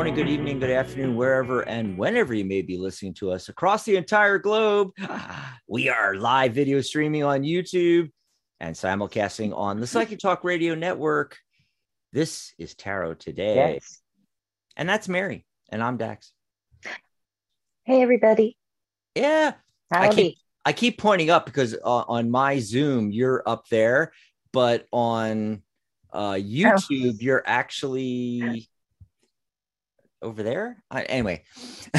morning, good evening, good afternoon, wherever and whenever you may be listening to us across the entire globe. We are live video streaming on YouTube and simulcasting on the Psychic Talk Radio Network. This is Tarot Today. Yes. And that's Mary. And I'm Dax. Hey, everybody. Yeah. I Howdy. keep I keep pointing up because uh, on my Zoom you're up there, but on uh, YouTube you're actually over there. I, anyway,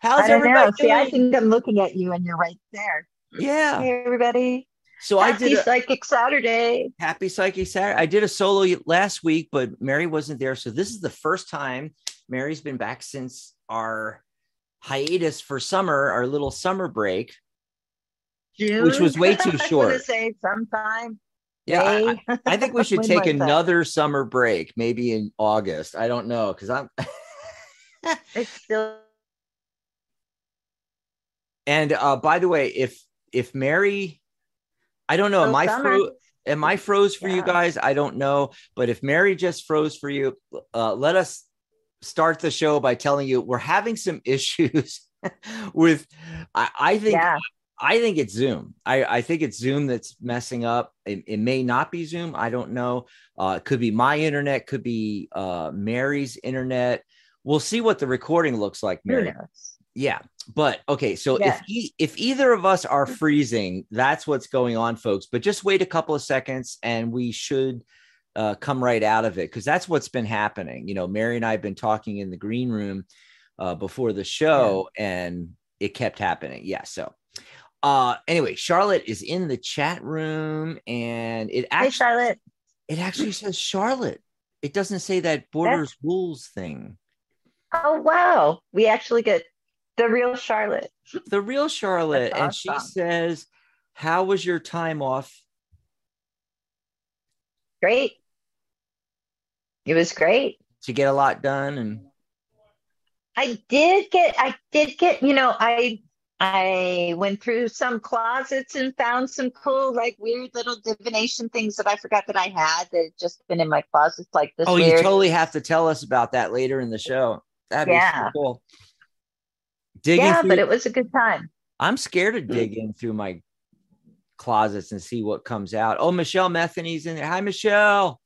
how's don't know. everybody See, I think I'm looking at you and you're right there. yeah. Hey, everybody. So I did a, Psychic Saturday. Happy Psychic Saturday. I did a solo last week, but Mary wasn't there, so this is the first time Mary's been back since our hiatus for summer, our little summer break. June. Which was way too I was short. say sometime. Yeah, I- I, I think we should take was that? another summer break, maybe in August. I don't know because I'm. It's still and uh, by the way, if if Mary, I don't know, am I fro- am I froze for you guys? I don't know, but if Mary just froze for you, uh, let us start the show by telling you we're having some issues with. I, I think Yeah. I think it's Zoom. I, I think it's Zoom that's messing up. It, it may not be Zoom. I don't know. Uh, it could be my internet, could be uh, Mary's internet. We'll see what the recording looks like, Mary. Yeah, but okay. So Yeah. if e- if either of us are freezing, that's what's going on, folks. But just wait a couple of seconds, and we should uh, come right out of it because that's what's been happening. You know, Mary and I have been talking in the green room uh, before the show, and it kept happening. Yeah. So uh, anyway, Charlotte is in the chat room, and it Hey, actually Charlotte. it actually says Charlotte. It doesn't say that borders rules thing. Oh, wow. We actually get the real Charlotte. the real Charlotte, That's and she says, "How was your time off?" Great. It was great. To get a lot done, and I did get, I did get, you know, I I went through some closets and found some cool, like weird little divination things that I forgot that I had that had just been in my closets, like this oh, you totally have to tell us about that later in the show. That'd be so cool. Digging yeah, through, but it was a good time. I'm scared to dig in through my closets and see what comes out. Oh, Michelle Methany's in there. Hi, Michelle.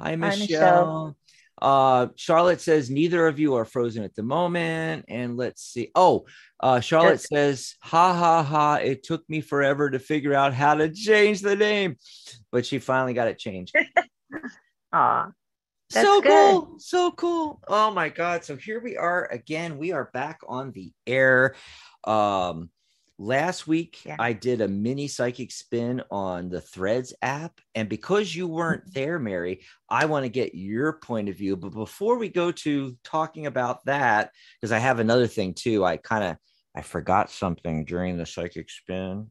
Hi, Michelle. Michelle. Uh, Charlotte says neither of you are frozen at the moment. And let's see. Oh, uh, Charlotte says, ha ha ha. It took me forever to figure out how to change the name, but she finally got it changed. Aw, so good. cool. So cool. Oh my God. So here we are again. We are back on the air. Um, last week Yeah. I did a mini psychic spin on the Threads app. And because you weren't Mm-hmm. there, Mary, I want to get your point of view. But before we go to talking about that, because I have another thing too, I kind of I forgot something during the psychic spin.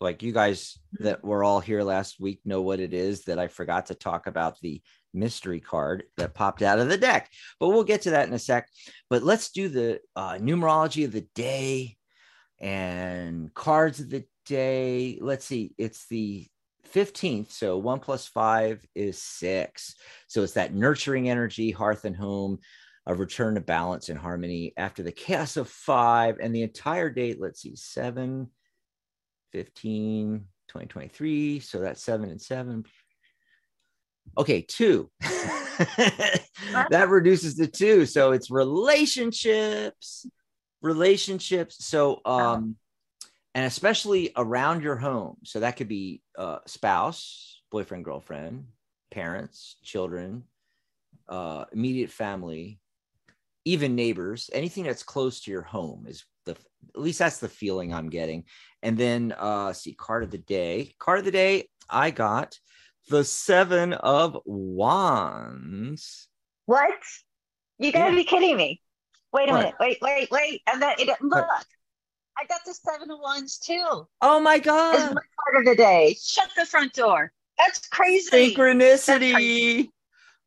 Like you guys Mm-hmm. that were all here last week know what it is that I forgot to talk about the mystery card that popped out of the deck. But we'll get to that in a sec. But let's do the uh, numerology of the day and cards of the day. Let's see, it's the 15th. So one plus five is six. So it's that nurturing energy, hearth and home, a return to balance and harmony after the chaos of five and the entire date. Let's see, seven, 15, 2023. So that's seven and seven. Okay, two. that reduces to two. So it's relationships, relationships. So, um, and especially around your home. So that could be uh, spouse, boyfriend, girlfriend, parents, children, uh, immediate family, even neighbors. Anything that's close to your home is the at least that's the feeling I'm getting. And then uh, see card of the day. Card of the day. I got the seven of wands. what? You gotta Yeah. be kidding me. Wait a What? minute. Wait, wait, wait. And then it, look, I got the seven of wands too. Oh my god! my part of the day. Shut the front door. That's crazy. Synchronicity.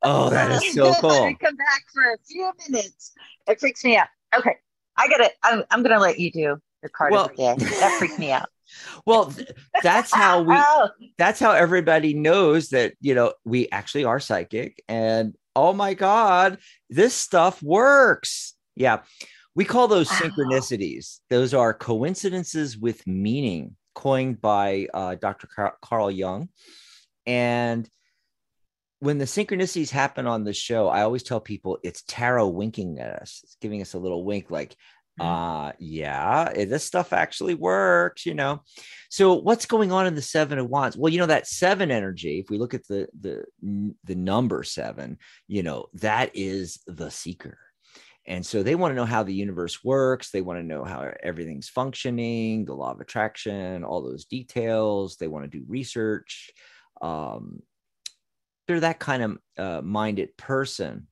Oh, that is so cool. come back for a few minutes. It freaks me out. Okay, I gotta. I'm, I'm gonna let you do your card Well- day. That freaked me out. Well, that's how we Oh, that's how everybody knows that you know we actually are psychic and oh my God, this stuff works. Yeah. We call those wow. synchronicities. Those are coincidences with meaning, coined by uh, Dr. Carl Jung. And when the synchronicities happen on the show, I always tell people it's tarot winking at us. It's giving us a little wink, like, mm. uh, yeah, eh, this stuff actually works, you know. So what's going on in the seven of wands? Well, you know, that seven energy, if we look at the the the number seven, you know, that is the seeker and so they want to know how the universe works. They want to know how everything's functioning, the law of attraction, all those details. They want to do research. Um, they're that kind of uh, minded person.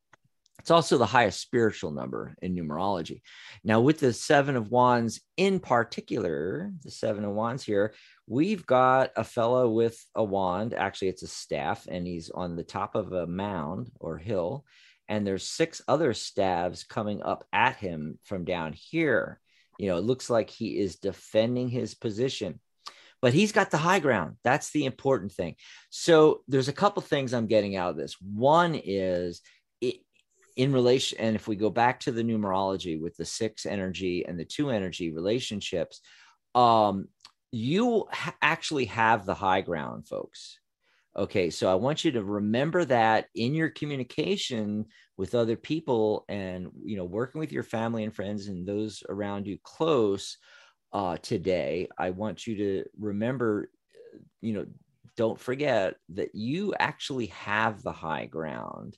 It's also the highest spiritual number in numerology. Now, with the Seven of Wands in particular, the Seven of Wands here, we've got a fellow with a wand. Actually, it's a staff, and he's on the top of a mound or hill and there's six other stabs coming up at him from down here. You know, it looks like he is defending his position, but he's got the high ground. That's the important thing. So there's a couple things I'm getting out of this. One is it, in relation, and if we go back to the numerology with the six energy and the two energy relationships, um, you ha- actually have the high ground, folks. Okay, so I want you to remember that in your communication with other people and you know working with your family and friends and those around you close uh, today, I want you to remember, you know, don't forget that you actually have the high ground.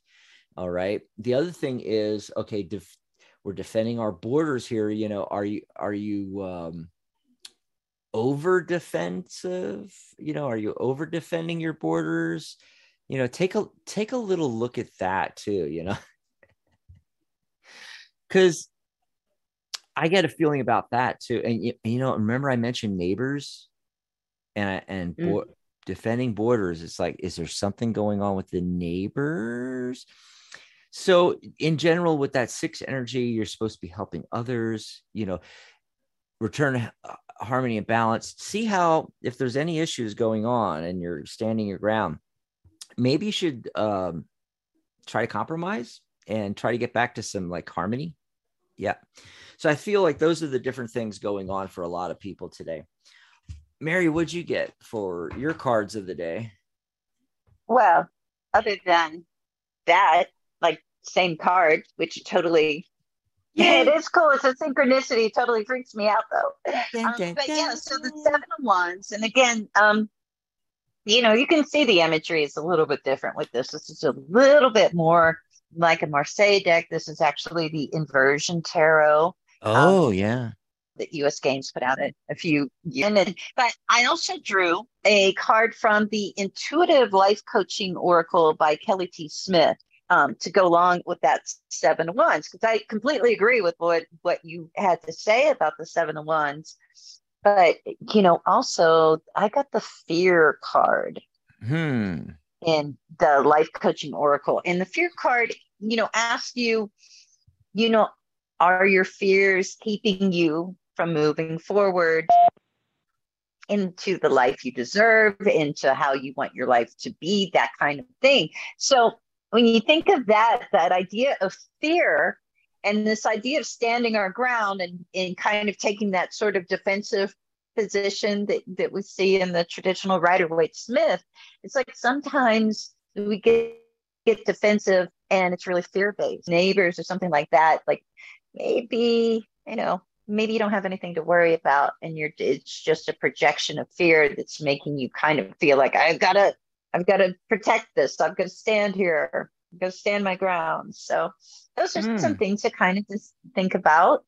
All right. The other thing is, okay, def- we're defending our borders here. You know, are you are you um, over defensive you know are you over defending your borders you know take a take a little look at that too you know because i get a feeling about that too and you, you know remember i mentioned neighbors? And and mm. bo- defending borders it's like is there something going on with the neighbors? So in general with that six energy you're supposed to be helping others you know return harmony and balance. See how if there's any issues going on and you're standing your ground maybe you should um, try to compromise and try to get back to some like harmony yeah so i feel like those are the different things going on for a lot of people today mary what'd you get for your cards of the day well other than that like same card which totally yeah, it is cool. It's a synchronicity. It totally freaks me out though. Um, but yeah, so the seven of wands, and again, um, you know, you can see the imagery is a little bit different with this. This is a little bit more like a Marseille deck. This is actually the inversion tarot. Oh um, yeah. That US Games put out a, a few years. But I also drew a card from the Intuitive Life Coaching Oracle by Kelly T. Smith um, to go along with that seven of wands because I completely agree with what what you had to say about the seven of wands. But you know, also I got the fear card hmm. in the life coaching oracle, and the fear card, you know, ask you, you know, are your fears keeping you from moving forward into the life you deserve, into how you want your life to be, that kind of thing. So when you think of that, that idea of fear and this idea of standing our ground and, and kind of taking that sort of defensive position that, that we see in the traditional Rider Waite Smith, it's like sometimes we get get defensive and it's really fear based. Neighbors or something like that, like maybe, you know, maybe you don't have anything to worry about and you're it's just a projection of fear that's making you kind of feel like I've got to I've got to protect this. I've got to stand here. I'm going to stand my ground. So those are mm. some things to kind of just think about.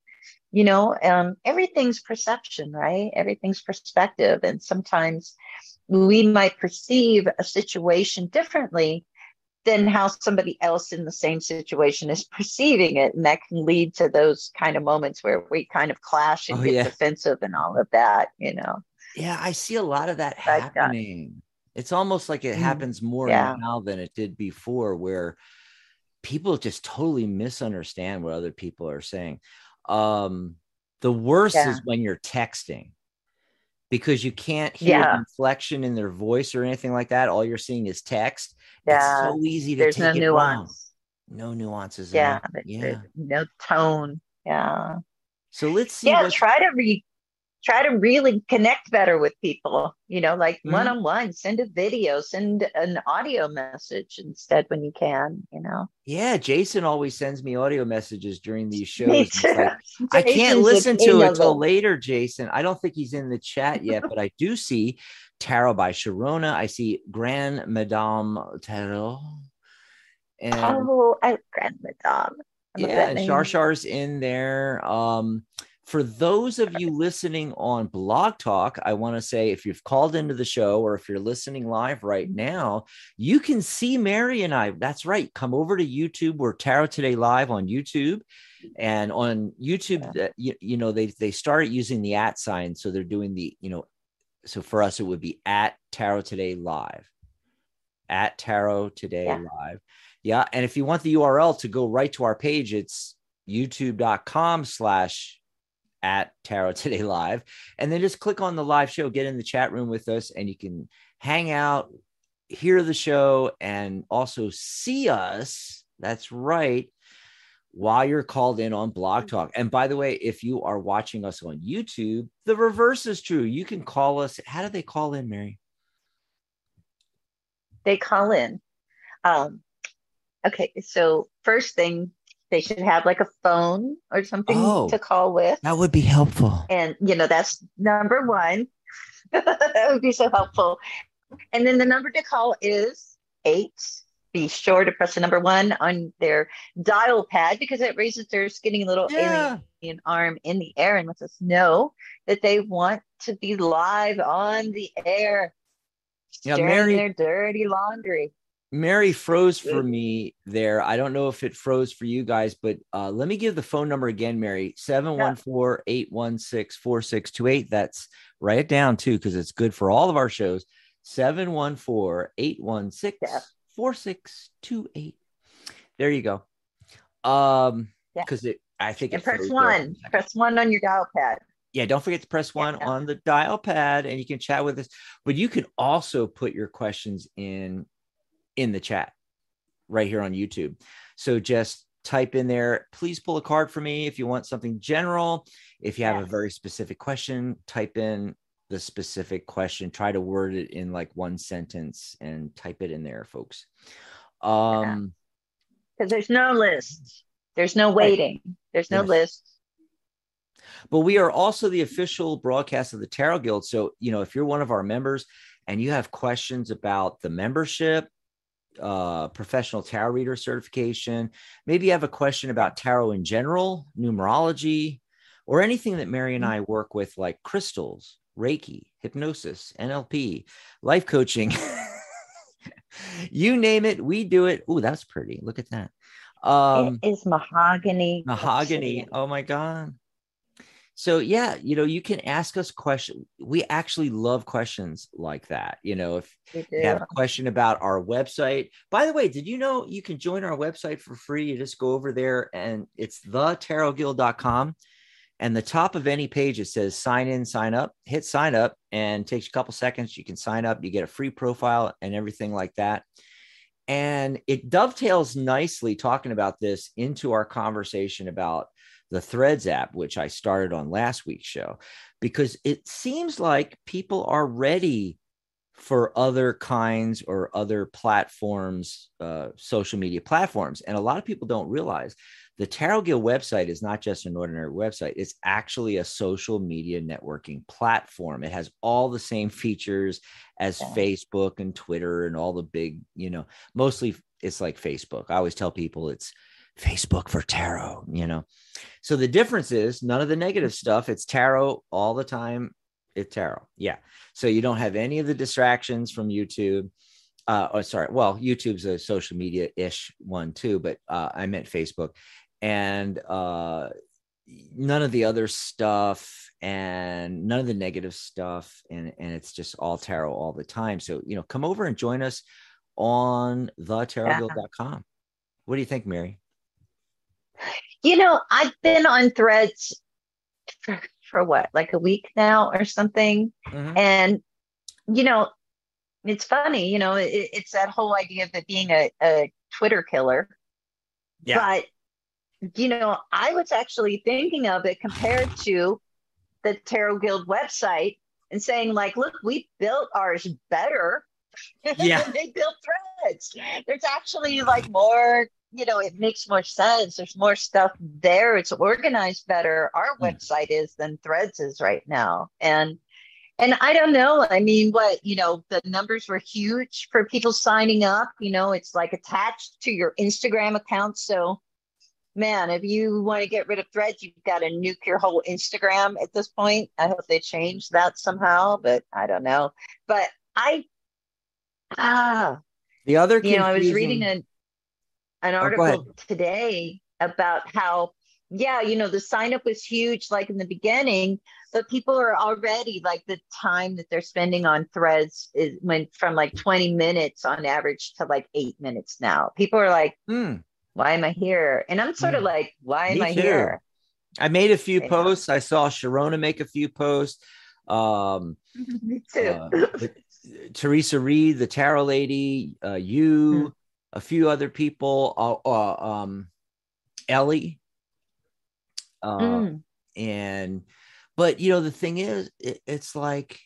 You know, um, everything's perception, right? Everything's perspective. And sometimes we might perceive a situation differently than how somebody else in the same situation is perceiving it. And that can lead to those kind of moments where we kind of clash and oh, get yeah. defensive and all of that, you know. Yeah, I see a lot of that happening. It's almost like it mm, happens more yeah. now than it did before, where people just totally misunderstand what other people are saying. Um, the worst yeah. is when you're texting because you can't hear yeah. inflection in their voice or anything like that. All you're seeing is text. Yeah. It's so easy to There's take no it nuance. Wrong. No nuances. Yeah, yeah. No tone. Yeah. So let's see. Yeah, try to re try to really connect better with people, you know, like one on one, send a video, send an audio message instead when you can, you know. Yeah, Jason always sends me audio messages during these shows. Like, I can't listen to it till later, Jason. I don't think he's in the chat yet, but I do see Tarot by Sharona. I see Grand Madame Tarot. And Oh, I Grand Madame. I yeah, and. Shar Shar's in there. Um, for those of you listening on Blog Talk, I want to say if you've called into the show or if you're listening live right now, you can see Mary and I. That's right. Come over to YouTube. We're Tarot Today Live on YouTube. And on YouTube, you, you know, they they started using the at sign. So they're doing the, you know, so for us, it would be at Tarot Today Live. At Tarot Today Yeah. Live. Yeah. And if you want the URL to go right to our page, it's youtube.com slash at Tarot Today Live. And then just click on the live show, get in the chat room with us, and you can hang out, hear the show, and also see us. That's right. While you're called in on Blog Talk. And by the way, if you are watching us on YouTube, the reverse is true. You can call us. How do they call in, Mary? They call in. Um, okay, so first thing, they should have like a phone or something Oh. to call with. That would be helpful. And, you know, that's number one. that would be so helpful. And then the number to call is eight. Be sure to press the number one on their dial pad because it raises their skinny little Yeah. alien arm in the air and lets us know that they want to be live on the air. Yeah, Mary- their dirty laundry. Mary froze for me there. I don't know if it froze for you guys, but uh, let me give the phone number again, Mary 714 816 4628. That's write it down too, because it's good for all of our shows. 714 816 Yeah. 4628. There you go. Um, Yeah. because it, I think And it press one. Press one on your dial pad. yeah, don't forget to press one Yeah. on the dial pad and you can chat with us. But you can also put your questions in in the chat right here on YouTube. So just type in there, please pull a card for me if you want something general. If you have a very specific question, type in the specific question. Try to word it in like one sentence and type it in there, folks. Um Because there's no list. There's no waiting. There's no Yes. list. but we are also the official broadcast of the Tarot Guild. So, you know, if you're one of our members and you have questions about the membership, uh, professional tarot reader certification, maybe you have a question about tarot in general, numerology, or anything that Mary and I work with, like crystals, Reiki, hypnosis, NLP, life coaching. you name it, we do it. Oh, that's pretty. Look at that. Um, it is mahogany. mahogany obsidian. oh my god so yeah you know you can ask us questions we actually love questions like that you know if you have a question about our website. By the way did you know you can join our website for free? You just go over there and it's thetarotguild.com and the top of any page it says sign in sign up hit sign up and takes a couple seconds you can sign up you get a free profile and everything like that. And it dovetails nicely talking about this into our conversation about the Threads app, which I started on last week's show, because it seems like people are ready for other kinds or other platforms, uh, social media platforms. And a lot of people don't realize the Tarot Guild website is not just an ordinary website, it's actually a social media networking platform. It has all the same features as Yeah. Facebook and Twitter and all the big, you know, mostly it's like Facebook. I always tell people it's Facebook for tarot, you know. So the difference is none of the negative stuff, it's tarot all the time. It's tarot. Yeah. So you don't have any of the distractions from YouTube. Uh, oh, sorry. Well, YouTube's a social media ish one too, but uh, I meant Facebook and uh, none of the other stuff and none of the negative stuff. And, and it's just all tarot all the time. So, you know, come over and join us on thetarotguild.com. What do you think, Mary? You know, I've been on threads for, for what, like a week now or something. Mhm. And, you know, it's funny, you know, it, it's that whole idea of it being a, a Twitter killer. Yeah. But you know, I was actually thinking of it compared to the Tarot Guild website and saying, like, look, we built ours better. Yeah. they built threads. There's actually like more, you know, it makes more sense. There's more stuff there. It's organized better. Our Hmm. website is than threads is right now. And and I don't know. I mean, what, you know, the numbers were huge for people signing up. You know, it's like attached to your Instagram account. So, man, if you want to get rid of threads, you've got to nuke your whole Instagram at this point. I hope they change that somehow, but I don't know. But I, ah, The other you know, I was reading reading an Oh, article today about how, yeah, you know, the sign up was huge, like in the beginning, but people are already like the time that they're spending on threads is went from like 20 minutes on average to like eight minutes now. People are like, Hmm. why am I here? And I'm sort of Hmm. like, why am Me I too. here? I made a few Yeah. posts. I saw Sharona make a few posts. Um, Me too. uh, Teresa Reed, the tarot lady, uh, you, Hmm. A few other people, uh, uh, um, Ellie, uh, Mm. and but you know the thing is, it, it's like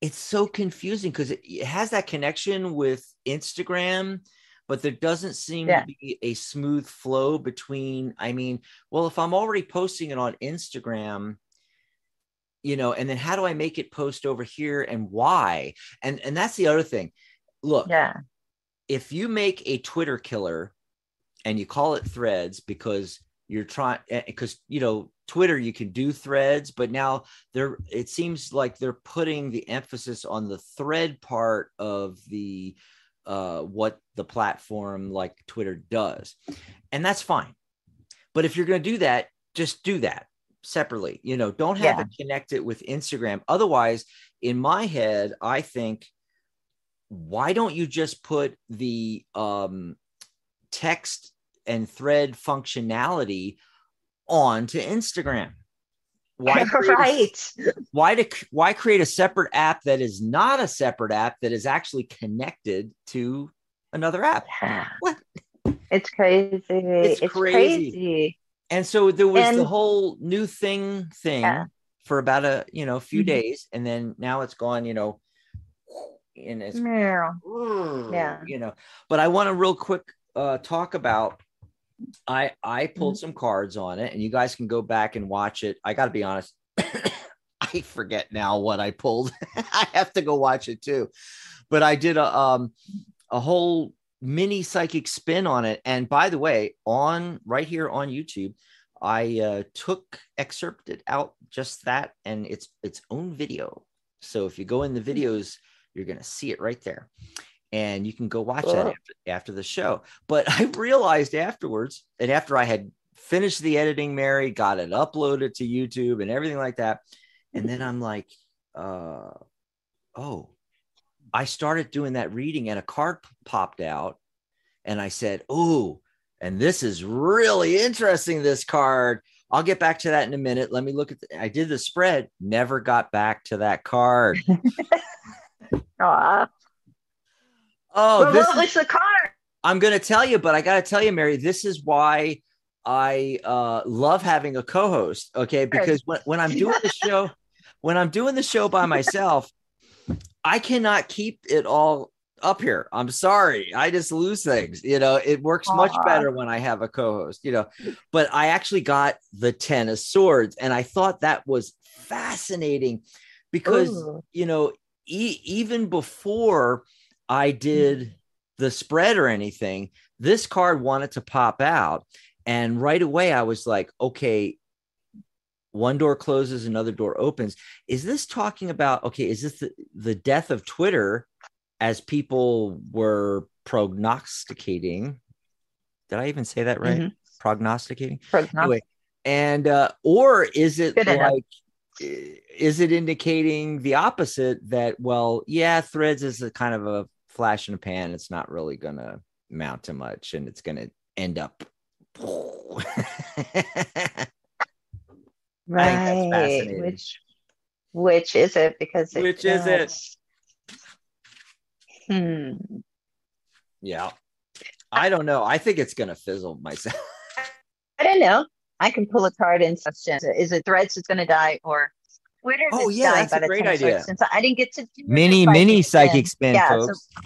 it's so confusing because it, it has that connection with Instagram. But there doesn't seem Yeah. to be a smooth flow between. I mean, well, if I'm already posting it on Instagram, you know and then how do i make it post over here and why and and that's the other thing look Yeah. If you make a twitter killer and you call it threads because you're trying because you know twitter you can do threads but now they're it seems like they're putting the emphasis on the thread part of the uh what the platform like twitter does. And that's fine. But if you're going to do that just do that separately. You know don't have Yeah. To connect it with instagram. Otherwise in my head i think why don't you just put the um text and thread functionality onto instagram why create a- right. why to why create a separate app that is not a separate app that is actually connected to another app Yeah. What? It's crazy. It's, crazy. crazy. and so there was the whole new thing thing Yeah. for about a you know few Mhm. days and then now it's gone you know and it's Yeah. Yeah. you know. But i want to real quick uh talk about i i pulled some cards on it and you guys can go back and watch it. I gotta be honest i forget now what i pulled. I have to go watch it too. But i did a um a whole mini psychic spin on it and by the way on right here on youtube i uh, took excerpted out just that and it's its own video. So if you go in the videos you're going to see it right there. And you can go watch that after, after the show. But i realized afterwards and after i had finished the editing mary got it uploaded to youtube and everything like that and then i'm like uh oh i started doing that reading and a card popped out and i said oh and this is really interesting this card. I'll get back to that in a minute. Let me look at the, i did the spread never got back to that card Oh this what was the card? I'm going to tell you, but I got to tell you, Mary, this is why I uh, love having a co-host. Okay, because when, when I'm doing the show, when I'm doing the show by myself, I cannot keep it all up here. I'm sorry, I just lose things. You know, it works much better when I have a co-host. You know, but I actually got the Ten of Swords, and I thought that was fascinating because Ooh. you know, e- even before I did the spread or anything, this card wanted to pop out. And right away, I was like, okay, one door closes, another door opens. Is this talking about, okay, is this the, the death of Twitter as people were prognosticating? Did I even say that right? Mhm. Prognosticating? Prognost- Anyway, and uh, or is it Good like i- is it indicating the opposite that well yeah threads is a kind of a flash in the pan it's not really gonna amount to much and it's gonna end up Right. Which which is it? Because it, Which is it? Hmm. yeah I don't know. I think it's gonna fizzle myself. I don't know. I can pull a card and is it Threads that's going to die or where Twitter? Oh yeah, that's a great idea. Since I didn't get to mini mini psychic spin, yeah, folks.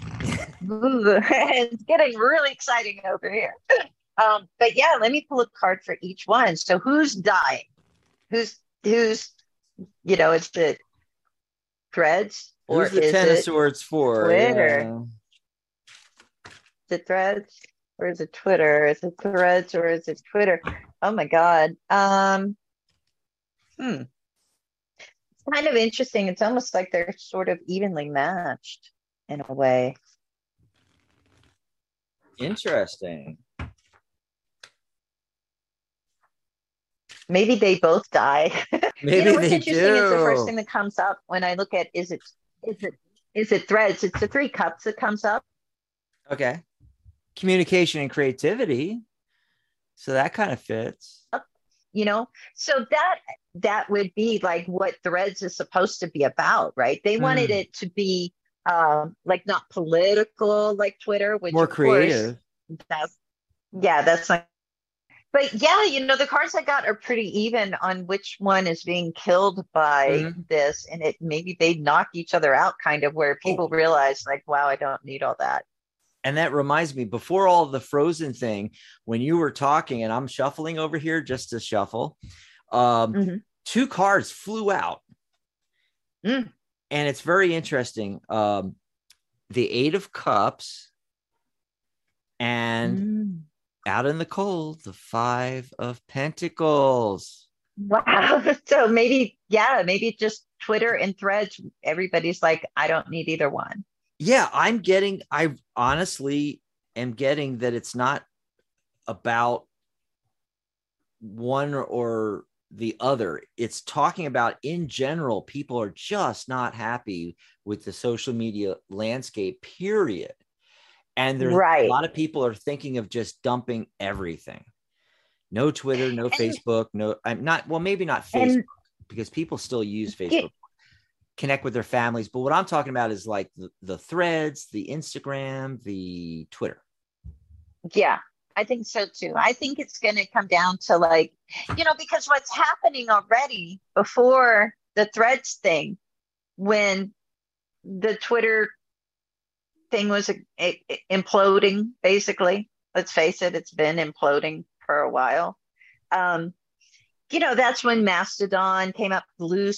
So, it's getting really exciting over here. Um, but yeah, let me pull a card for each one. So who's dying? Who's who's you know, it's the threads or who's the ten of swords for? Twitter. Yeah. The threads or is it Twitter? Is it threads or is it Twitter? Oh my god. Um hmm. It's kind of interesting. It's almost like they're sort of evenly matched in a way. Interesting. Maybe they both die. Maybe you know, what's they interesting do. is the first thing that comes up when I look at is it is it is it threads? It's the three cups that comes up. Okay. Communication and creativity. So that kind of fits. You know, so that that would be like what threads is supposed to be about, right? They wanted mm. it to be um, like not political like Twitter, which more creative. Course, that's yeah, that's like but yeah, you know, the cards I got are pretty even on which one is being killed by mm-hmm. this. And it maybe they knock each other out kind of where people oh. realize, like, wow, I don't need all that. And that reminds me, before all the frozen thing, when you were talking, and I'm shuffling over here just to shuffle, um, mm-hmm. two cards flew out. Mm. And it's very interesting. Um, the Eight of Cups and mm out in the cold, the Five of Pentacles. Wow. So maybe, yeah, maybe just Twitter and threads, everybody's like, I don't need either one. Yeah, I'm getting, I honestly am getting that it's not about one or the other. It's talking about in general, people are just not happy with the social media landscape, period and there's right. a lot of people are thinking of just dumping everything no twitter no and, facebook no i'm not well maybe not facebook because people still use facebook connect with their families but what i'm talking about is like the, the threads the instagram the twitter yeah i think so too i think it's going to come down to like you know because what's happening already before the threads thing when the twitter thing was imploding, basically. Let's face it, it's been imploding for a while. Um, you know, that's when Mastodon came up, Blue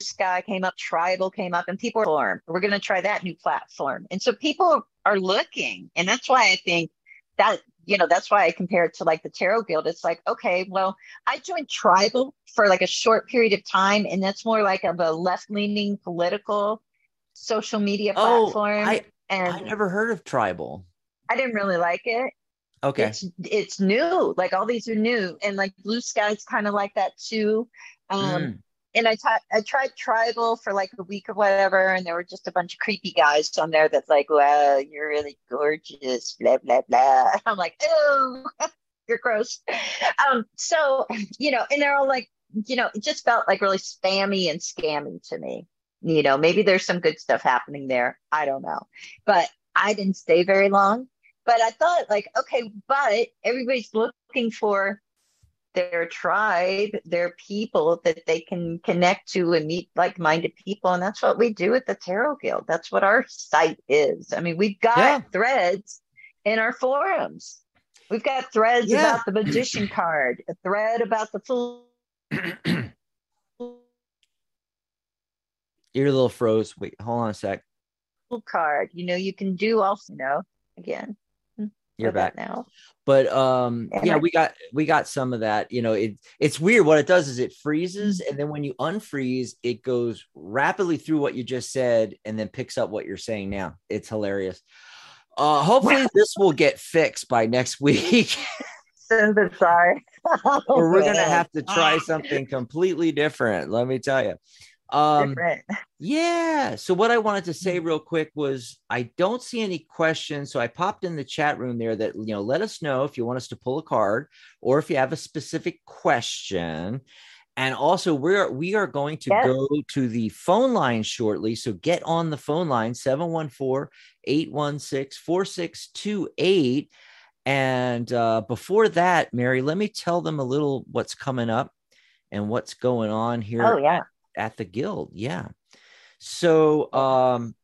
Sky came up, Tribel came up, and people are, we're going to try that new platform. And so people are looking. And that's why I think that, you know, that's why I compare it to like the Tarot Guild. It's like, okay, well, I joined Tribel for like a short period of time, and that's more like of a left leaning political social media platform. Oh, I, and I never heard of Tribel. I didn't really like it. Okay. It's it's new. Like all these are new. And like Bluesky's kind of like that too. Um mm. And I, t- I tried Tribel for like a week or whatever, and there were just a bunch of creepy guys on there that's like, wow, you're really gorgeous, blah, blah, blah. I'm like, oh, you're gross. Um, so, you know, and they're all like, you know, it just felt like really spammy and scammy to me you know maybe there's some good stuff happening there i don't know but i didn't stay very long but i thought like okay but everybody's looking for their tribe their people that they can connect to and meet like-minded people and that's what we do at the tarot guild that's what our site is i mean we've got yeah. threads in our forums we've got threads yeah. about the magician card a thread about the fool You're a little froze. Wait, hold on a sec. Card. You know, you can do also, you know, again. You're back now. But um and yeah, I- we got we got some of that. You know, it it's weird. What it does is it freezes, and then when you unfreeze, it goes rapidly through what you just said and then picks up what you're saying now. It's hilarious. Uh hopefully this will get fixed by next week. so sorry. or we're gonna have to try something completely different. Let me tell you. Um, Different. Yeah. So what I wanted to say mm-hmm. real quick was I don't see any questions. So I popped in the chat room there that you know let us know if you want us to pull a card or if you have a specific question. And also, we're we are going to Yes. go to the phone line shortly. So get on the phone line 714-816-4628. And uh, before that, Mary, let me tell them a little what's coming up and what's going on here Oh yeah. At the guild. Yeah. So, um,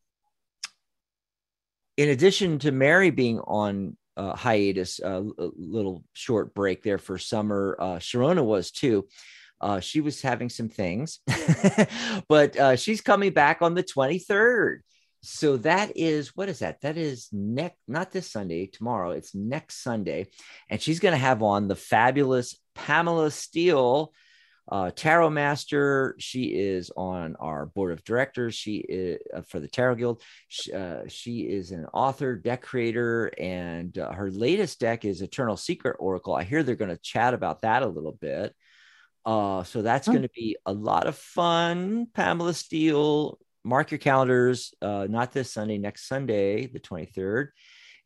in addition to Mary being on uh, hiatus, uh, a little short break there for summer, uh, Sharona was too. Uh, she was having some things, but uh, she's coming back on the 23rd. So that is what is that? That is next, not this Sunday, tomorrow. It's next Sunday. And she's going to have on the fabulous Pamela Steele, uh, tarot master. She is on our board of directors. She is uh, for the Tarot Guild. She, uh, she is an author, deck creator, and uh, her latest deck is Eternal Secret Oracle. I hear they're going to chat about that a little bit. Uh, so that's Hmm. going to be a lot of fun. Pamela Steele, mark your calendars. Uh, not this Sunday, next Sunday, the 23rd.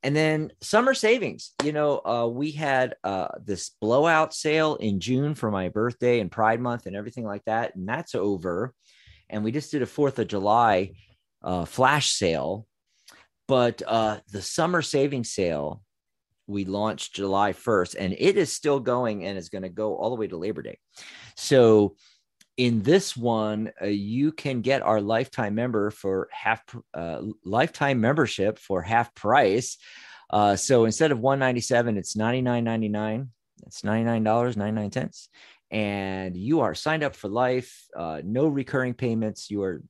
And then summer savings. You know, uh, we had uh, this blowout sale in June for my birthday and Pride Month and everything like that. And that's over. And we just did a 4th of July uh, flash sale. But uh, the summer savings sale, we launched July 1st, and it is still going and is going to go all the way to Labor Day. So, in this one, uh, you can get our lifetime member for half uh, lifetime membership for half price. Uh, so instead of 197, it's 99.99. It's $99.99. And you are signed up for life, uh, no recurring payments. You are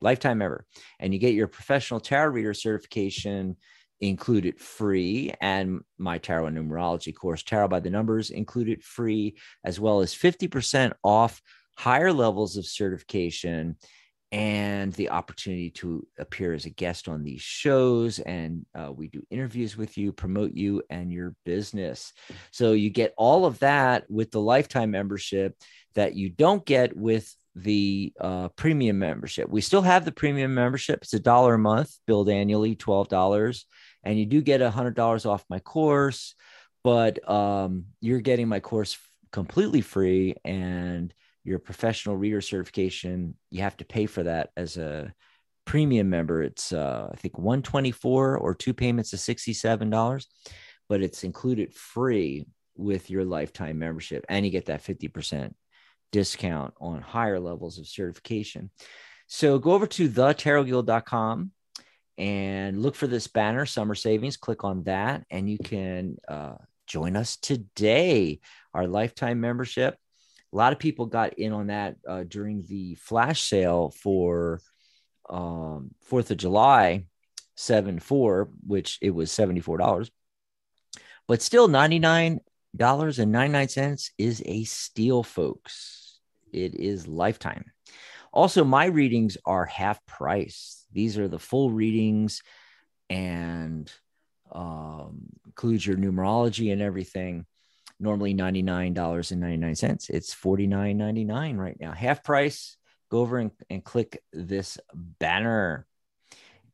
lifetime member, and you get your professional tarot reader certification included free, and my tarot and numerology course, Tarot by the Numbers, included free, as well as 50% off higher levels of certification and the opportunity to appear as a guest on these shows. And uh, we do interviews with you, promote you and your business. So you get all of that with the lifetime membership that you don't get with the uh, premium membership. We still have the premium membership. It's a dollar a month, billed annually, $12. And you do get a $100 off my course, but um, you're getting my course completely free and your professional reader certification you have to pay for that as a premium member. It's uh, i think 124 or two payments of $67 but it's included free with your lifetime membership and you get that 50% discount on higher levels of certification. So go over to thetarotguild.com and look for this banner summer savings. Click on that and you can uh, join us today. Our lifetime membership a lot of people got in on that uh, during the flash sale for um, Fourth of July, seven four, which it was seventy four dollars, but still ninety nine dollars and ninety nine cents is a steal, folks. It is lifetime. Also, my readings are half price. These are the full readings, and um, includes your numerology and everything normally $99.99. It's $49.99 right now. Half price. Go over and, and click this banner.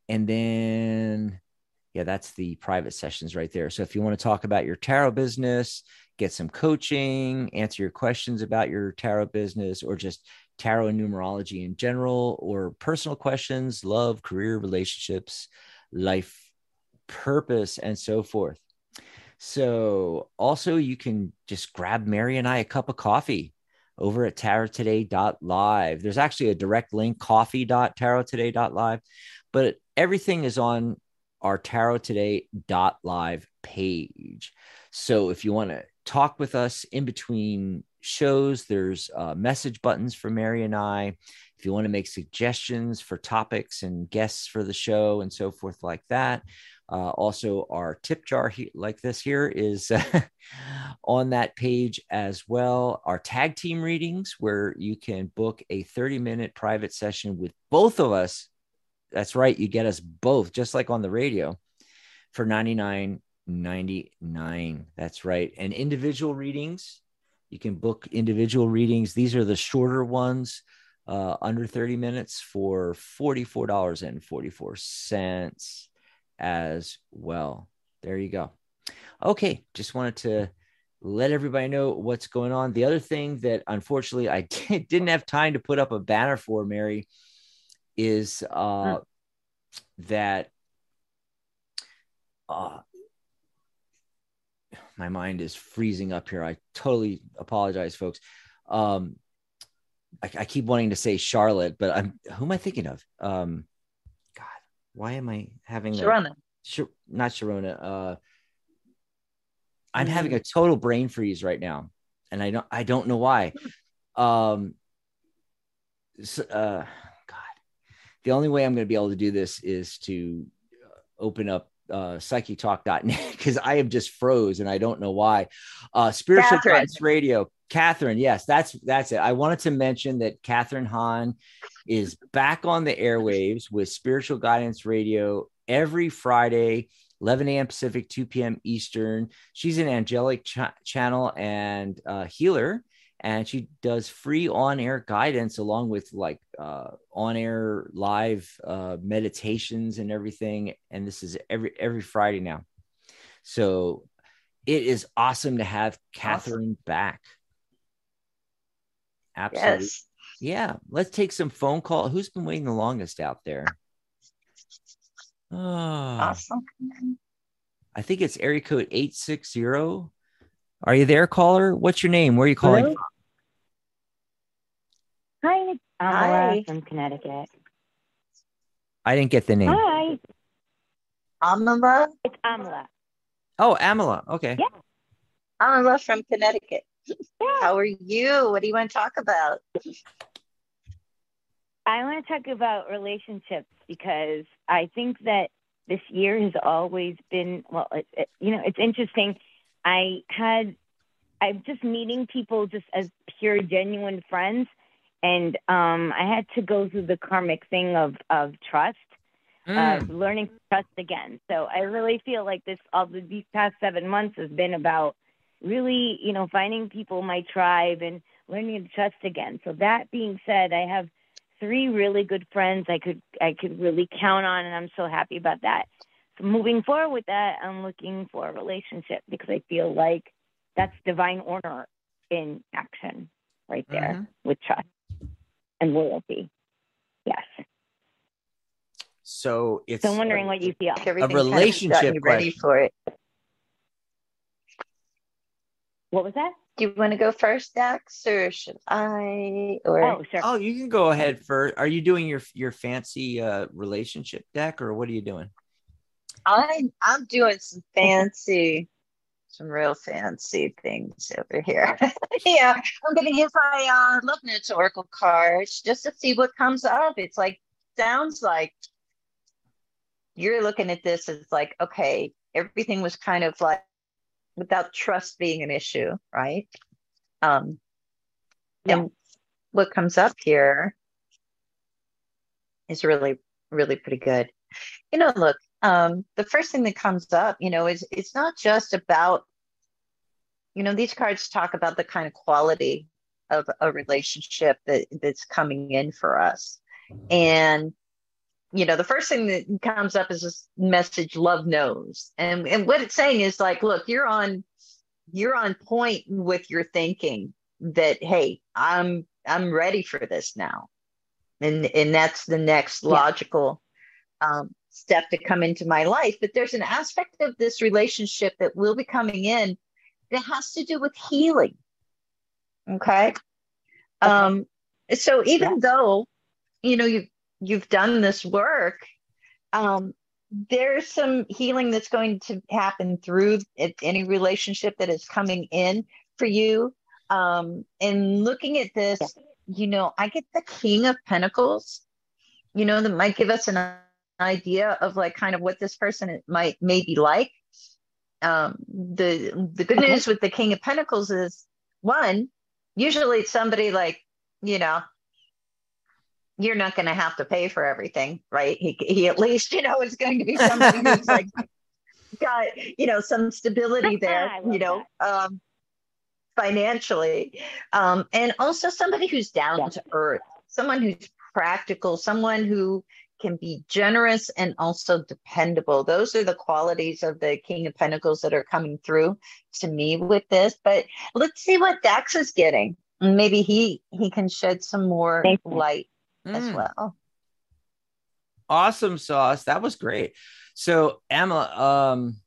And then, yeah, that's the private sessions right there. So if you want to talk about your tarot business, get some coaching, answer your questions about your tarot business, or just tarot and numerology in general, or personal questions, love, career, relationships, life, purpose, and so forth. So also you can just grab Mary and I a cup of coffee over at tarottoday.live. There's actually a direct link, coffee.tarottoday.live, but everything is on our tarottoday.live page. So if you want to talk with us in between shows, there's uh, message buttons for Mary and I. If you want to make suggestions for topics and guests for the show and so forth like that, uh, also, our tip jar he- like this here is on that page as well. Our tag team readings, where you can book a 30 minute private session with both of us. That's right, you get us both, just like on the radio, for 99.99. That's right. And individual readings, you can book individual readings. These are the shorter ones, uh, under 30 minutes for $44.44 as well. There you go. Okay, just wanted to let everybody know what's going on. The other thing that unfortunately I didn't have time to put up a banner for, Mary, is uh, hmm. that uh, my mind is freezing up here. I totally apologize, folks. Um, I, I, keep wanting to say Charlotte, but I'm who am I thinking of? Um, why am I having Sharona? Sh- not Sharona. Uh, I'm mm-hmm. having a total brain freeze right now, and I don't I don't know why. Um, so, uh, God, the only way I'm going to be able to do this is to open up uh, psychictalk.net because I am just froze and I don't know why. Uh, Spiritual Catherine. Guidance Radio, Catherine. Yes, that's that's it. I wanted to mention that Catherine Hahn is back on the airwaves with Spiritual Guidance Radio every Friday 11 a.m. Pacific, 2 p.m. Eastern. She's an angelic ch- channel and uh, healer, and she does free on-air guidance along with like uh, on-air live uh, meditations and everything. And this is every every Friday now. So it is awesome to have Catherine awesome. back. Absolutely. Yes. Yeah. Let's take some phone call. Who's been waiting the longest out there? Oh, awesome. I think it's area code 860. Are you there, caller? What's your name? Where are you calling Hello? Hi, Amala from Connecticut. I didn't get the name. Hi. Amala? It's Amala. Oh, Amala. Okay. Yeah. Amala from Connecticut. Yeah. How are you? What do you want to talk about? I want to talk about relationships because I think that this year has always been well. It, it, you know, it's interesting. I had I'm just meeting people just as pure, genuine friends, and um, I had to go through the karmic thing of of trust, mm. uh, learning to trust again. So I really feel like this all the, these past seven months has been about really, you know, finding people my tribe and learning to trust again. So that being said, I have three really good friends I could I could really count on, and I'm so happy about that. So moving forward with that, I'm looking for a relationship because I feel like that's divine order in action right there mm-hmm. with trust and loyalty. Yes. So it's. So I'm wondering what you feel. A relationship kind of ready for it. What was that? Do you want to go first, Dax, or should I? Or oh, sure. Oh, you can go ahead first. Are you doing your your fancy uh, relationship deck, or what are you doing? I I'm doing some fancy, some real fancy things over here. yeah, I'm to use my uh, Love Notes Oracle cards just to see what comes up. It's like sounds like you're looking at this as like okay, everything was kind of like without trust being an issue, right? Um, yeah. And what comes up here is really, really pretty good. You know, look, um, the first thing that comes up, you know, is it's not just about, you know, these cards talk about the kind of quality of a relationship that that's coming in for us. And you know, the first thing that comes up is this message love knows. And and what it's saying is like, look, you're on you're on point with your thinking that, hey, I'm I'm ready for this now. And and that's the next logical um, step to come into my life. But there's an aspect of this relationship that will be coming in that has to do with healing. Okay. Um, so even yeah. though, you know, you've you've done this work, um, there's some healing that's going to happen through any relationship that is coming in for you. Um, and looking at this, you know, I get the King of Pentacles, you know, that might give us an idea of like kind of what this person might maybe like. Um, the the good news with the King of Pentacles is one, usually it's somebody like, you know, you're not going to have to pay for everything, right? He, he at least, you know, is going to be somebody who's like got, you know, some stability there, you know, um, financially. Um, and also somebody who's down yeah. to earth, someone who's practical, someone who can be generous and also dependable. Those are the qualities of the King of Pentacles that are coming through to me with this. But let's see what Dax is getting. Maybe he he can shed some more light mm. as well. Awesome sauce. That was great. So Emma, um,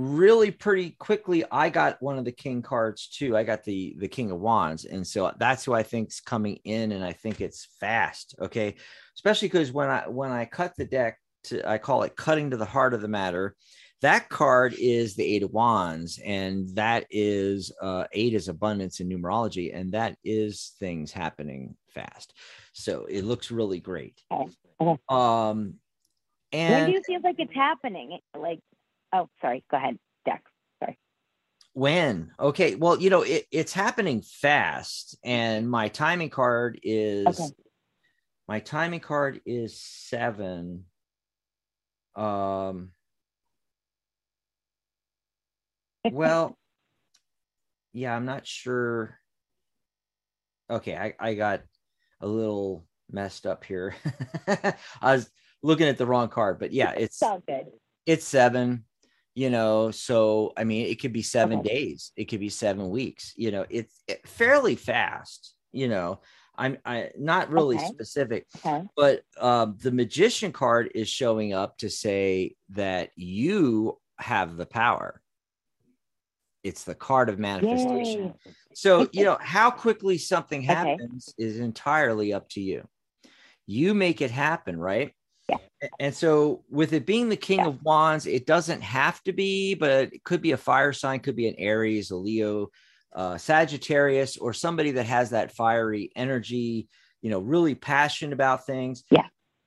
really pretty quickly i got one of the king cards too. I got the the king of wands. And so that's who i think's coming in and i think it's fast okay? Especially because when i when i cut the deck to i call it cutting to the heart of the matter that card is the eight of wands and that is uh eight is abundance in numerology and that is things happening fast. So it looks really great. Um and when do you feel like it's happening? Like Oh, sorry. Go ahead, Dax. Sorry. When? Okay. Well, you know, it, it's happening fast, and my timing card is okay. my timing card is seven. Um. Well, yeah, I'm not sure. Okay, I, I got a little messed up here. I was looking at the wrong card, but yeah, it's, all good. It's seven you know so i mean it could be seven okay. days it could be seven weeks you know it's it, fairly fast you know i'm i not really okay. specific okay. but um, the magician card is showing up to say that you have the power it's the card of manifestation Yay. so you know how quickly something happens is entirely up to you you make it happen right yeah. And so, with it being the King yeah. of Wands, it doesn't have to be, but it could be a fire sign, could be an Aries, a Leo, uh, Sagittarius, or somebody that has that fiery energy, you know, really passionate about things. Yeah.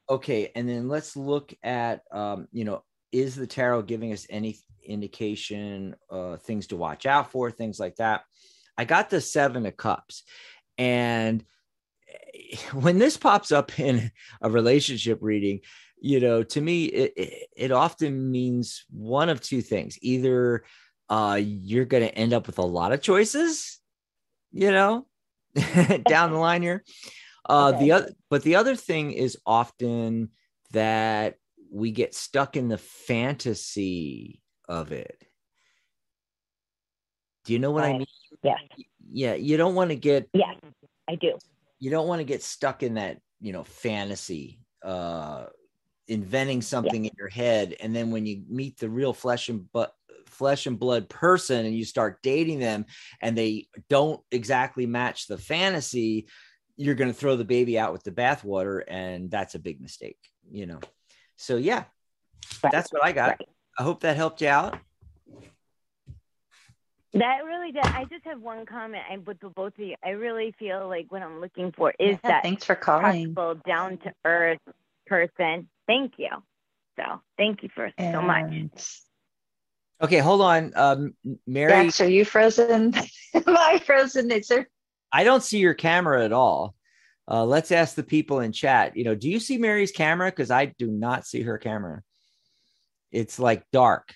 Okay. And then let's look at, um, you know, is the tarot giving us any indication, uh, things to watch out for, things like that? I got the Seven of Cups. And when this pops up in a relationship reading, you know, to me, it, it, it often means one of two things. Either uh, you're going to end up with a lot of choices, you know, down the line here. Uh, okay. The other, but the other thing is often that we get stuck in the fantasy of it. Do you know what right. I mean? Yeah. Yeah. You don't want to get. Yeah, I do you don't want to get stuck in that you know fantasy uh inventing something yeah. in your head and then when you meet the real flesh and but flesh and blood person and you start dating them and they don't exactly match the fantasy you're going to throw the baby out with the bathwater and that's a big mistake you know so yeah right. that's what i got right. i hope that helped you out that really does. I just have one comment. I with both of you. I really feel like what I'm looking for is yeah, that thanks for calling, down to earth person. Thank you. So thank you for and... so much. Okay, hold on, um, Mary. Dax, are you frozen? Am I frozen? Is there? I don't see your camera at all. Uh, let's ask the people in chat. You know, do you see Mary's camera? Because I do not see her camera. It's like dark.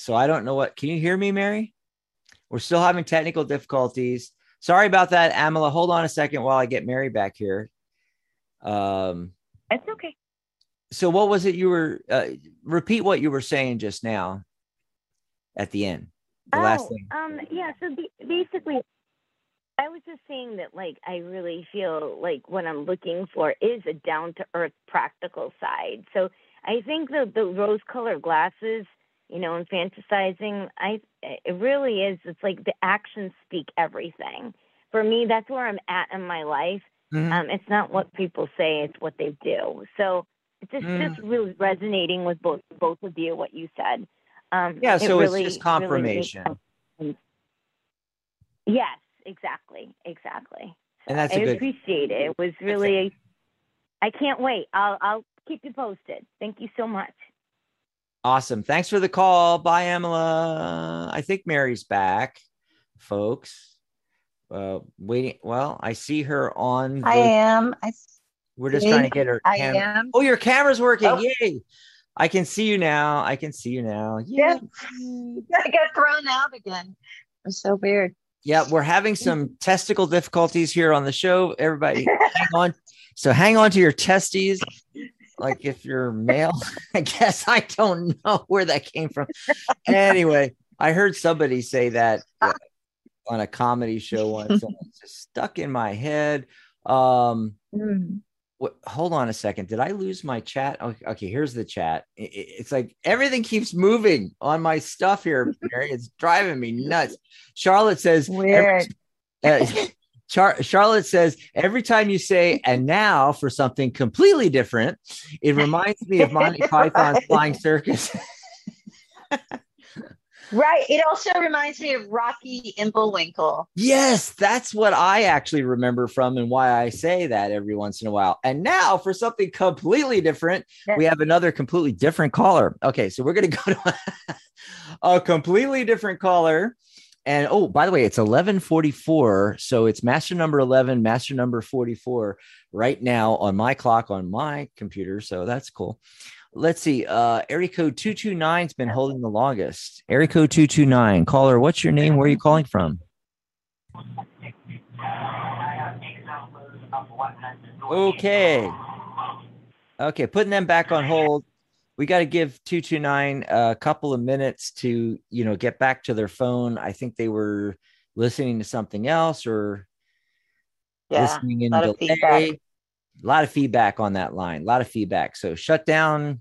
So I don't know what. Can you hear me, Mary? We're still having technical difficulties. Sorry about that, Amala. Hold on a second while I get Mary back here. Um, it's okay. So, what was it you were? Uh, repeat what you were saying just now. At the end, the oh, last thing. Um. Yeah. So basically, I was just saying that, like, I really feel like what I'm looking for is a down to earth, practical side. So I think the the rose colored glasses you know, and fantasizing, I it really is. It's like the actions speak everything. For me, that's where I'm at in my life. Mm-hmm. Um, it's not what people say; it's what they do. So it's just mm. just really resonating with both both of you what you said. Um, yeah, so it really, it's just confirmation. Really yes, exactly, exactly. and that's I good... appreciate it. It was really. I can't wait. I'll I'll keep you posted. Thank you so much. Awesome. Thanks for the call. Bye, Emma. I think Mary's back, folks. Uh, waiting. Well, I see her on. The, I am. I. We're just trying to get her. I am. Oh, your camera's working. Oh. Yay! I can see you now. I can see you now. Yeah. I got thrown out again. It's so weird. Yeah, we're having some testicle difficulties here on the show. Everybody, hang on. So hang on to your testes. Like if you're male, I guess I don't know where that came from. Anyway, I heard somebody say that uh, on a comedy show once. and it's just stuck in my head. Um, Mm. what, hold on a second. Did I lose my chat? Okay, okay here's the chat. I- I- it's like everything keeps moving on my stuff here, Mary. It's driving me nuts. Charlotte says, Weird. uh, Char- Charlotte says every time you say "and now" for something completely different, it reminds me of Monty Python's Right. Flying Circus. Right. It also reminds me of Rocky and Bullwinkle. yes, that's what I actually remember from, and why I say that every once in a while. And now for something completely different, we have another completely different caller. Okay, so we're gonna go to a completely different caller. And oh, by the way, it's 1144. So it's master number 11, master number 44 right now on my clock on my computer. So that's cool. Let's see. Uh area code 229's been holding the longest. Area code 229. Caller, what's your name? Where are you calling from? Okay. Okay, putting them back on hold. We got to give 229 a couple of minutes to, you know, get back to their phone. I think they were listening to something else or Yeah. listening in lot of delay. feedback. A lot of feedback on that line. A lot of feedback. So shut down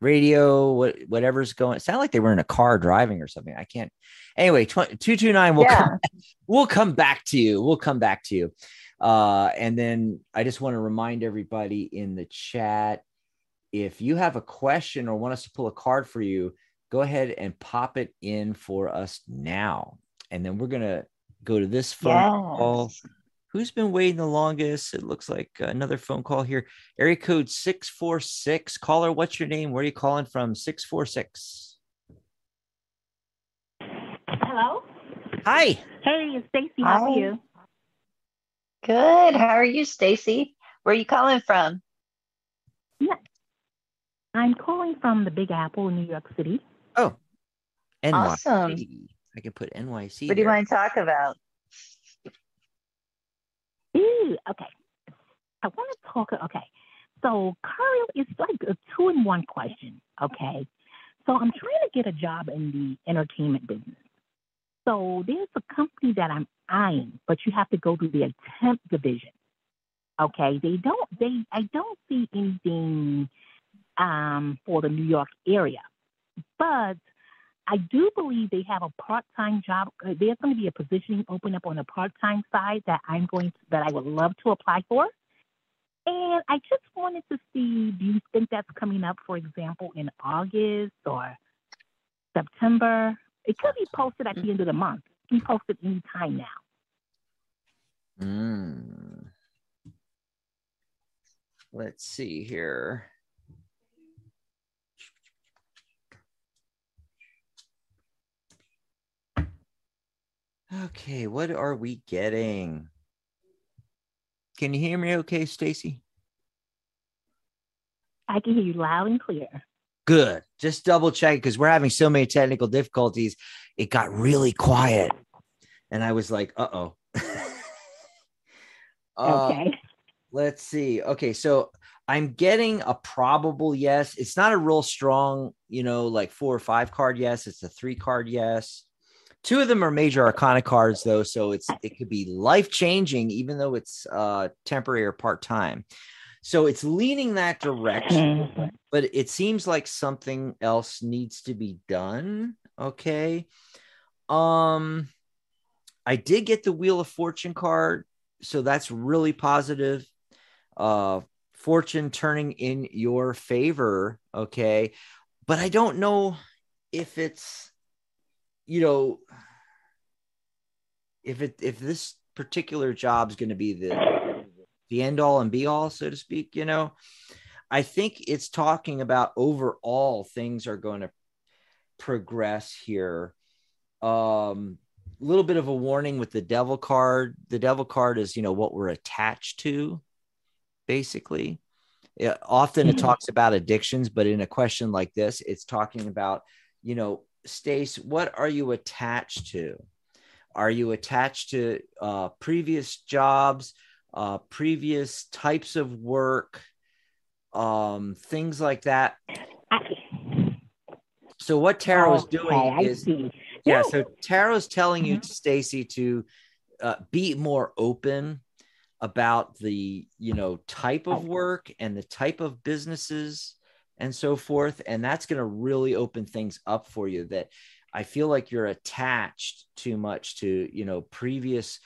radio, what whatever's going. It sounded like they were in a car driving or something. I can't. Anyway, tw- 229 will Yeah. come we'll come back to you. We'll come back to you. Uh, and then I just want to remind everybody in the chat if you have a question or want us to pull a card for you, go ahead and pop it in for us now. And then we're going to go to this phone call. Who's been waiting the longest? It looks like another phone call here. Area code 646. Caller, what's your name? Where are you calling from? 646. Hello. Hi. Hey, it's Stacy. How Hi. are you? Good. How are you, Stacy? Where are you calling from? I'm calling from the Big Apple in New York City. Oh, NYC. Awesome. I can put NYC. What do you there. want to talk about? Ooh, okay. I want to talk. Okay, so Carl, it's like a two-in-one question. Okay, so I'm trying to get a job in the entertainment business. So there's a company that I'm eyeing, but you have to go through the temp division. Okay, they don't. They I don't see anything um, for the New York area, but I do believe they have a part-time job. uh, There's going to be a position open up on the part-time side that I'm going to, that I would love to apply for. And I just wanted to see, do you think that's coming up, for example, in August or September? It could be posted at the end of the month. It can be posted any time now. Mm. Let's see here. Okay, what are we getting? Can you hear me okay, Stacy? I can hear you loud and clear. Good. Just double check because we're having so many technical difficulties. It got really quiet. And I was like, uh oh. Okay. let's see. Okay, so I'm getting a probable yes. It's not a real strong, you know, like four or five card yes. It's a three card yes. Two of them are major arcana cards, though, so it's it could be life changing, even though it's uh temporary or part time. So it's leaning that direction but it seems like something else needs to be done okay? Um i did get the wheel of fortune card so that's really positive. Uh fortune turning in your favor okay? But i don't know if it's you know if it if this particular job is going to be the the end all and be all so to speak you know I think it's talking about overall things are going to progress here. Um, a little bit of a warning with the devil card. The devil card is, you know, what we're attached to, basically. Yeah, often it Mhm. talks about addictions, but in a question like this, it's talking about, you know, Stace, what are you attached to? Are you attached to uh, previous jobs? uh, previous types of work, um, things like that. So what Tarot is doing Okay, is yeah, so Tarot's telling you, Mhm. Stacy, to uh, be more open about the you know type of work and the type of businesses and so forth, and that's going to really open things up for you. That I feel like you're attached too much to you know previous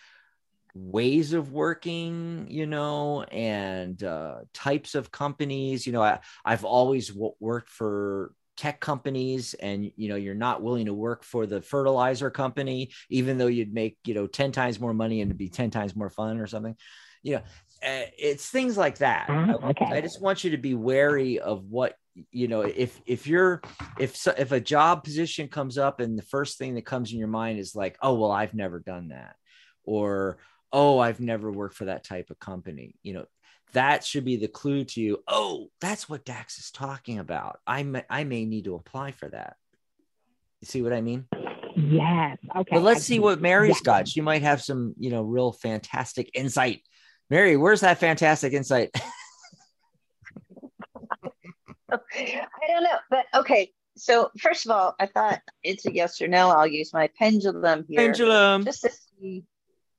ways of working you know and uh, types of companies you know I, i've always w- worked for tech companies and you know you're not willing to work for the fertilizer company even though you'd make you know 10 times more money and it'd be 10 times more fun or something you know it's things like that Mhm, I, okay. I just want you to be wary of what you know if if you're if so, if a job position comes up and the first thing that comes in your mind is like oh well i've never done that or oh i've never worked for that type of company you know that should be the clue to you oh that's what dax is talking about i may, I may need to apply for that you see what i mean Yes. Okay. but let's see what mary's Yeah. got she might have some you know real fantastic insight mary where's that fantastic insight I don't know, but okay. So first of all, I thought it's a yes or no. I'll use my pendulum here pendulum just to see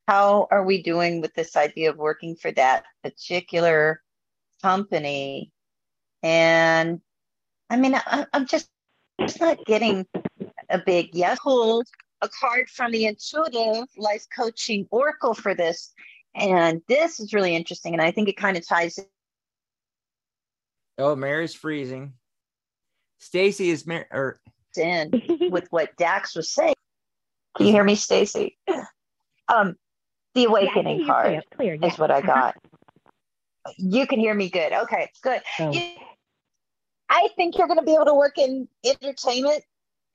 how are we doing with this idea of working for that particular company. And I mean, I, I'm just just not getting a big yes. Pulled a card from the Intuitive Life Coaching Oracle for this, and this is really interesting. And I think it kind of ties oh mary's freezing stacy is Mary or in with what Dax was saying. Can you hear me, Stacy? Um, the awakening hear you card clear, clear, is what I Uh-huh. got. You can hear me good. Okay, good. So- You- I think you're going to be able to work in entertainment,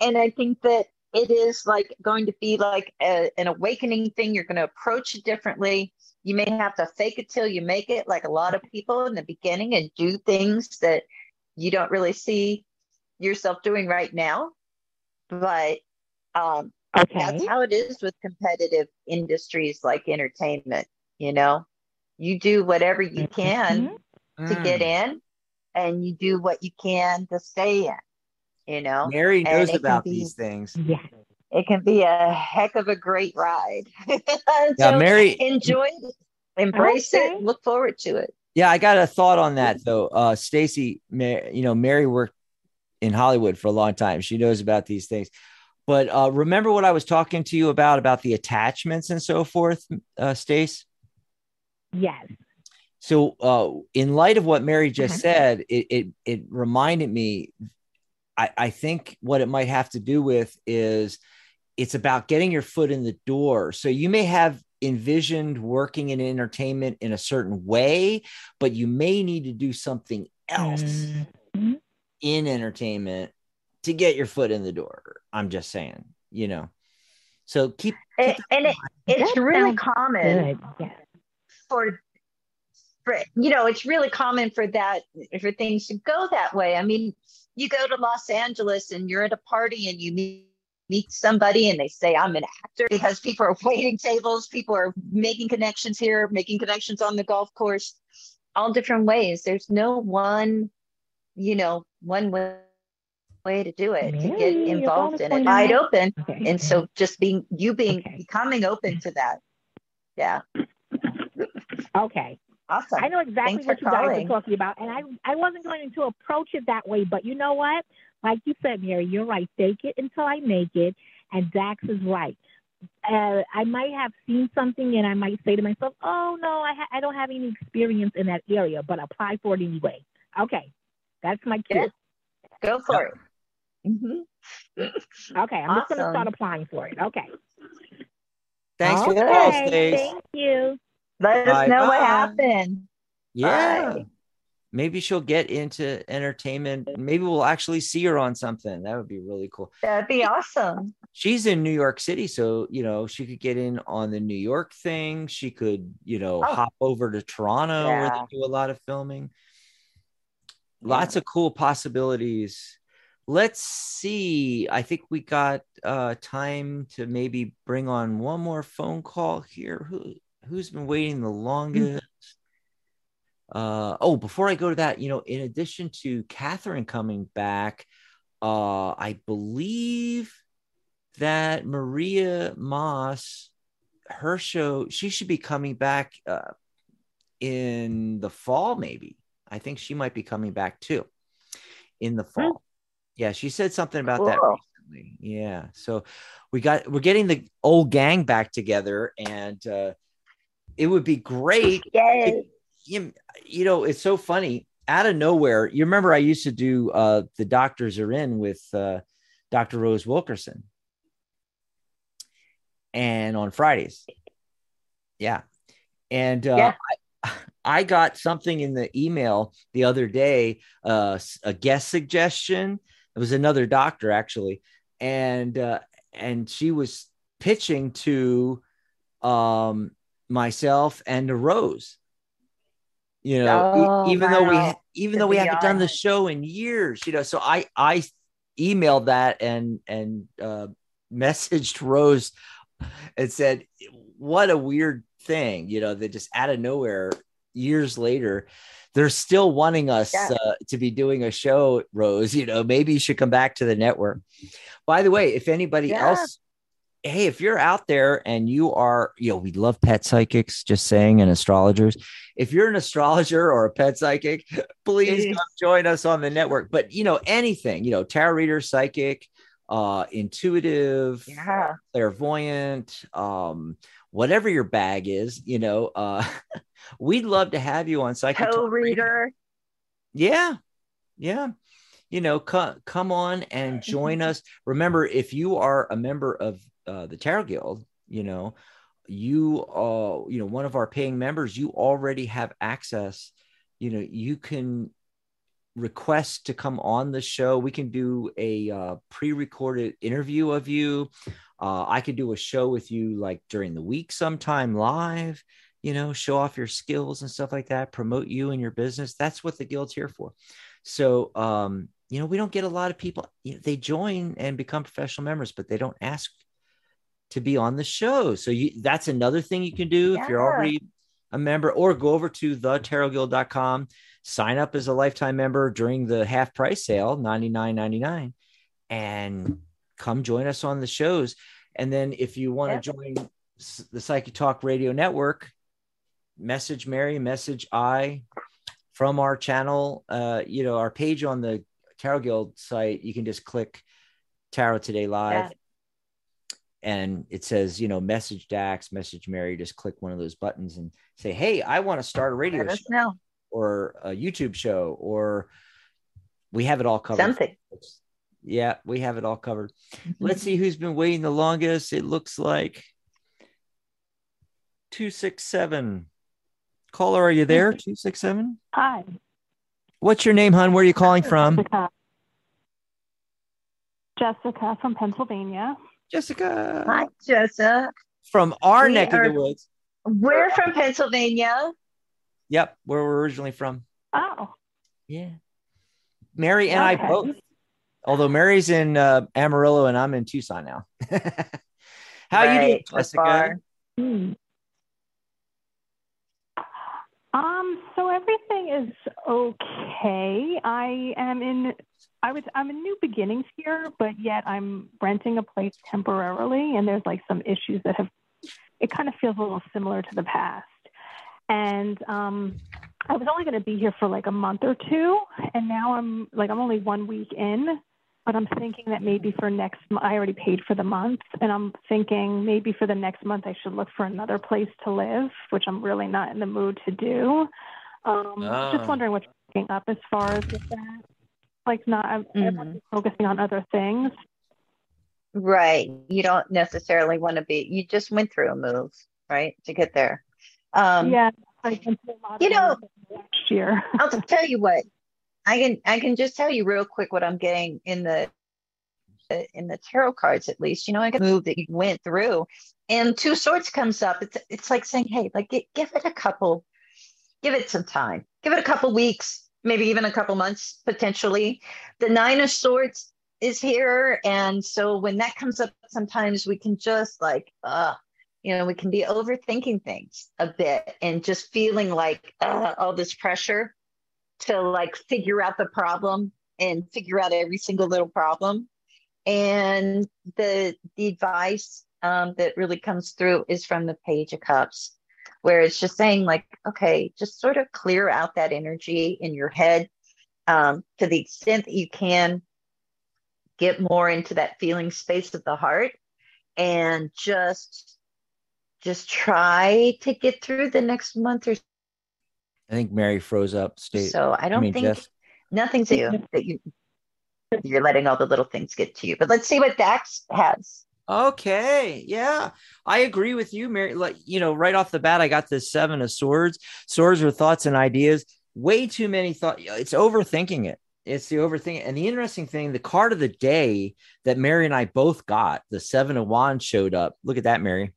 and I think that it is like going to be like a, an awakening thing. You're going to approach it differently. You may have to fake it till you make it, like a lot of people in the beginning, and do things that you don't really see yourself doing right now. But um, Okay. that's how it is with competitive industries like entertainment. You know, you do whatever you can Mhm. to get Mm. in, and you do what you can to stay in. You know, mary knows about be- these things Yeah. it can be a heck of a great ride. yeah mary enjoy it, embrace Okay. it, look forward to it. Yeah, I got a thought on that though. Uh, Stacy, Ma- you know, Mary worked in Hollywood for a long time. She knows about these things. But uh, remember what I was talking to you about about the attachments and so forth, uh, Stace. Yes. So, uh, in light of what Mary just Mhm. said, it, it it reminded me. I, I think what it might have to do with is it's about getting your foot in the door. So you may have envisioned working in entertainment in a certain way, but you may need to do something else Mhm. in entertainment to get your foot in the door. I'm just saying, you know. So keep And, and it, it's That really common Good. Yes. for, for you know, it's really common for that for things to go that way. I mean, you go to Los Angeles and you're at a party and you meet meet somebody and they say I'm an actor because people are waiting tables, people are making connections here, making connections on the golf course, all different ways. There's no one, you know, one way way to do it to get involved in it wide out- open Okay. and so just being you being Okay. becoming open to that yeah Okay. Awesome I know exactly Thanks what you guys calling. are talking about, and I I wasn't going to approach it that way, but you know what? Like you said, Mary, you're right. Fake it until I make it, and Dax is right. Uh, I might have seen something, and I might say to myself, "Oh no, I ha- I don't have any experience in that area, but apply for it anyway." Okay, that's my cue. Yeah. go for it hmm Okay, I'm just going to start applying for it. Okay. thanks for okay. the call, Stace. Thank you. Let us Bye know what happened Yeah. Bye. Maybe she'll get into entertainment. Maybe we'll actually see her on something. That would be really cool. that'd be awesome She's in New York City, so you know she could get in on the New York thing. She could, you know, Oh. hop over to Toronto where they do a lot of filming. Lots of cool possibilities. Let's see. I think we got uh time to maybe bring on one more phone call here. Who who's been waiting the longest? Uh, oh, before I go to that, you know, in addition to Catherine coming back, uh, I believe that Maria Moss, her show, she should be coming back uh, in the fall, maybe. I think she might be coming back too in the fall. Yeah, she said something about that recently. Yeah, so we got we're getting the old gang back together, and uh, it would be great you, you know, it's so funny. Out of nowhere, you remember I used to do uh, the doctors are in with uh, Dr. Rose Wilkerson, and on Fridays, yeah, and uh, Yeah. I, I got something in the email the other day, uh, a guest suggestion. It was another doctor actually, and uh, and she was pitching to um, myself and Rose you know e- Oh, even though we ha- even To though we haven't done the show in years you know so i i emailed that and and uh messaged rose and said what a weird thing you know that just out of nowhere years later they're still wanting us Yeah. uh, to be doing a show rose you know maybe you should come back to the network by the way if anybody Yeah. else hey if you're out there and you are you know we love pet psychics just saying and astrologers if you're an astrologer or a pet psychic please Mhm. come join us on the network but you know anything you know tarot reader psychic uh intuitive Yeah. clairvoyant um whatever your bag is you know uh we'd love to have you on psychic Toe reader. Yeah. Yeah. You know, co- come on and join us. Remember, if you are a member of uh, the Tarot Guild, you know, you uh, you know, one of our paying members, you already have access. You know, you can request to come on the show. We can do a uh, pre-recorded interview of you. Uh, I could do a show with you like during the week sometime live you know, show off your skills and stuff like that, promote you and your business. That's what the guild's here for. So, um, you know, we don't get a lot of people, you know, they join and become professional members, but they don't ask to be on the show. So you, that's another thing you can do if you're already a member or go over to thetarotguild.com, sign up as a lifetime member during the half price sale, $99.99 and come join us on the shows. And then if you want to join the Psychic Talk Radio Network, message Mary, message I from our channel, uh, you know, our page on the Tarot Guild site. You can just click Tarot Today Live. And it says, you know, message Dax, message Mary. Just click one of those buttons and say, "Hey, I want to start a radio show know. or a YouTube show, or we have it all covered." Something. Yeah, we have it all covered. Let's see who's been waiting the longest. It looks like 267. Caller, are you there? 267. Hi, What's your name, hon? Where are you calling from? Jessica. Jessica from Pennsylvania. Jessica. Hi, Jessica. From our We neck of the woods. We're from Pennsylvania. Yep, where we're originally from. Oh, Yeah. Mary and I both. Although Mary's in uh, Amarillo and I'm in Tucson now. How you doing, Jessica? hmm. Um, so everything is okay. I am in I was I'm in new beginnings here, but yet I'm renting a place temporarily and there's like some issues that have it kind of feels a little similar to the past. And um I was only going to be here for like a month or two and now I'm like I'm only 1 week in, but I'm thinking that maybe for next I already paid for the month and I'm thinking maybe for the next month I should look for another place to live, which I'm really not in the mood to do. Um Ah. just wondering what's you're up as far as with that. Like not Mhm. focusing on other things. Right. You don't necessarily want to be, you just went through a move, right, to get there. Um, yeah, I went through a lot you know- next year. I'll tell you what. I can I can just tell you real quick what I'm getting in the in the tarot cards at least. You know, I got a move that you went through, and two swords comes up. It's it's like saying, hey, like give it a couple, give it some time, give it a couple weeks, maybe even a couple months potentially. The nine of swords is here, and so when that comes up, sometimes we can just like, uh, you know, we can be overthinking things a bit and just feeling like uh, all this pressure to like figure out the problem and figure out every single little problem. And the the advice um, that really comes through is from the Page of Cups, where it's just saying like, okay, just sort of clear out that energy in your head um, to the extent that you can. Get more into that feeling space of the heart, and just just try to get through the next month or so. I think Mary froze up. State. so. I don't I mean, think Jess. nothing's you that you you're letting all the little things get to you. But let's see what Dax has. Okay, yeah, I agree with you, Mary. Like you know, right off the bat, I got this seven of swords. Swords are thoughts and ideas. Way too many thought. It's overthinking it. It's the overthinking. And the interesting thing, the card of the day that Mary and I both got, the seven of wands showed up. Look at that, Mary.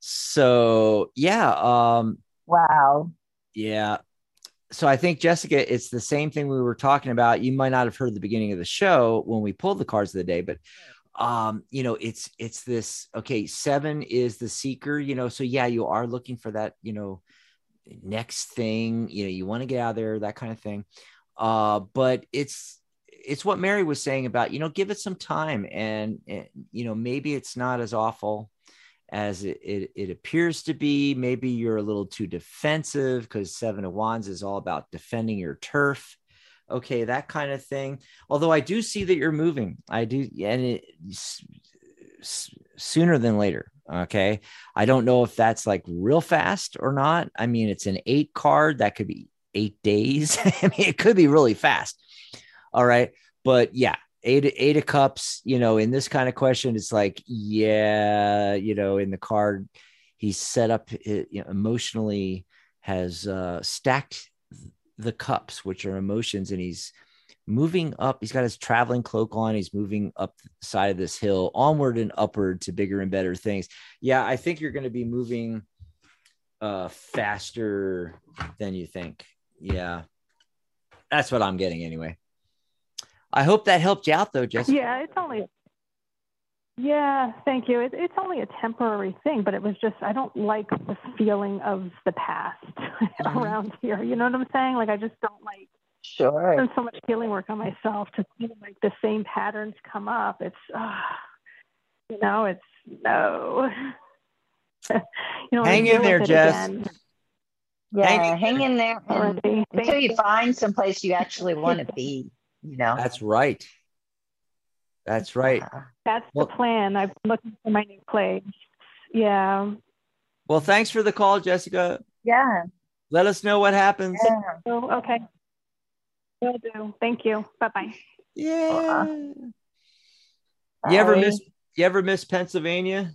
So yeah, um, Wow. yeah. So I think Jessica, it's the same thing we were talking about. You might not have heard the beginning of the show when we pulled the cards of the day, but um, you know, it's it's this okay, seven is the seeker, you know. So yeah, you are looking for that, you know, next thing, you know, you want to get out there, that kind of thing. Uh, but it's it's what Mary was saying about, you know, give it some time and, and you know, maybe it's not as awful as it, it, it appears to be. Maybe you're a little too defensive because Seven of Wands is all about defending your turf. Okay, that kind of thing. Although I do see that you're moving. I do, and it sooner than later. Okay. I don't know if that's like real fast or not. I mean, it's an eight card that could be eight days. I mean, it could be really fast. All right. But yeah, eight eight of cups you know in this kind of question it's like yeah you know in the card he's set up you know, emotionally has uh stacked the cups which are emotions and he's moving up he's got his traveling cloak on he's moving up the side of this hill onward and upward to bigger and better things yeah i think you're going to be moving uh faster than you think yeah that's what i'm getting anyway I hope that helped you out though, Jessica. Yeah, it's only. Yeah, thank you. It, it's only a temporary thing, but it was just I don't like the feeling of the past around here. You know what I'm saying? Like I just don't like. Sure. Done so much healing work on myself to feel like the same patterns come up. It's, uh, you know, it's no. you know, Hang in there, with Jess. again Yeah, Hang hang, in in there and- until you you. find someplace you actually want to be. You know. That's right. That's right. That's Well- the plan. I've been looking for my new place. Yeah. Well, thanks for the call, Jessica. Yeah. Let us know what happens. yeah. Oh, okay. Will do. Thank you. Bye bye. Yeah. You ever miss you ever miss Pennsylvania?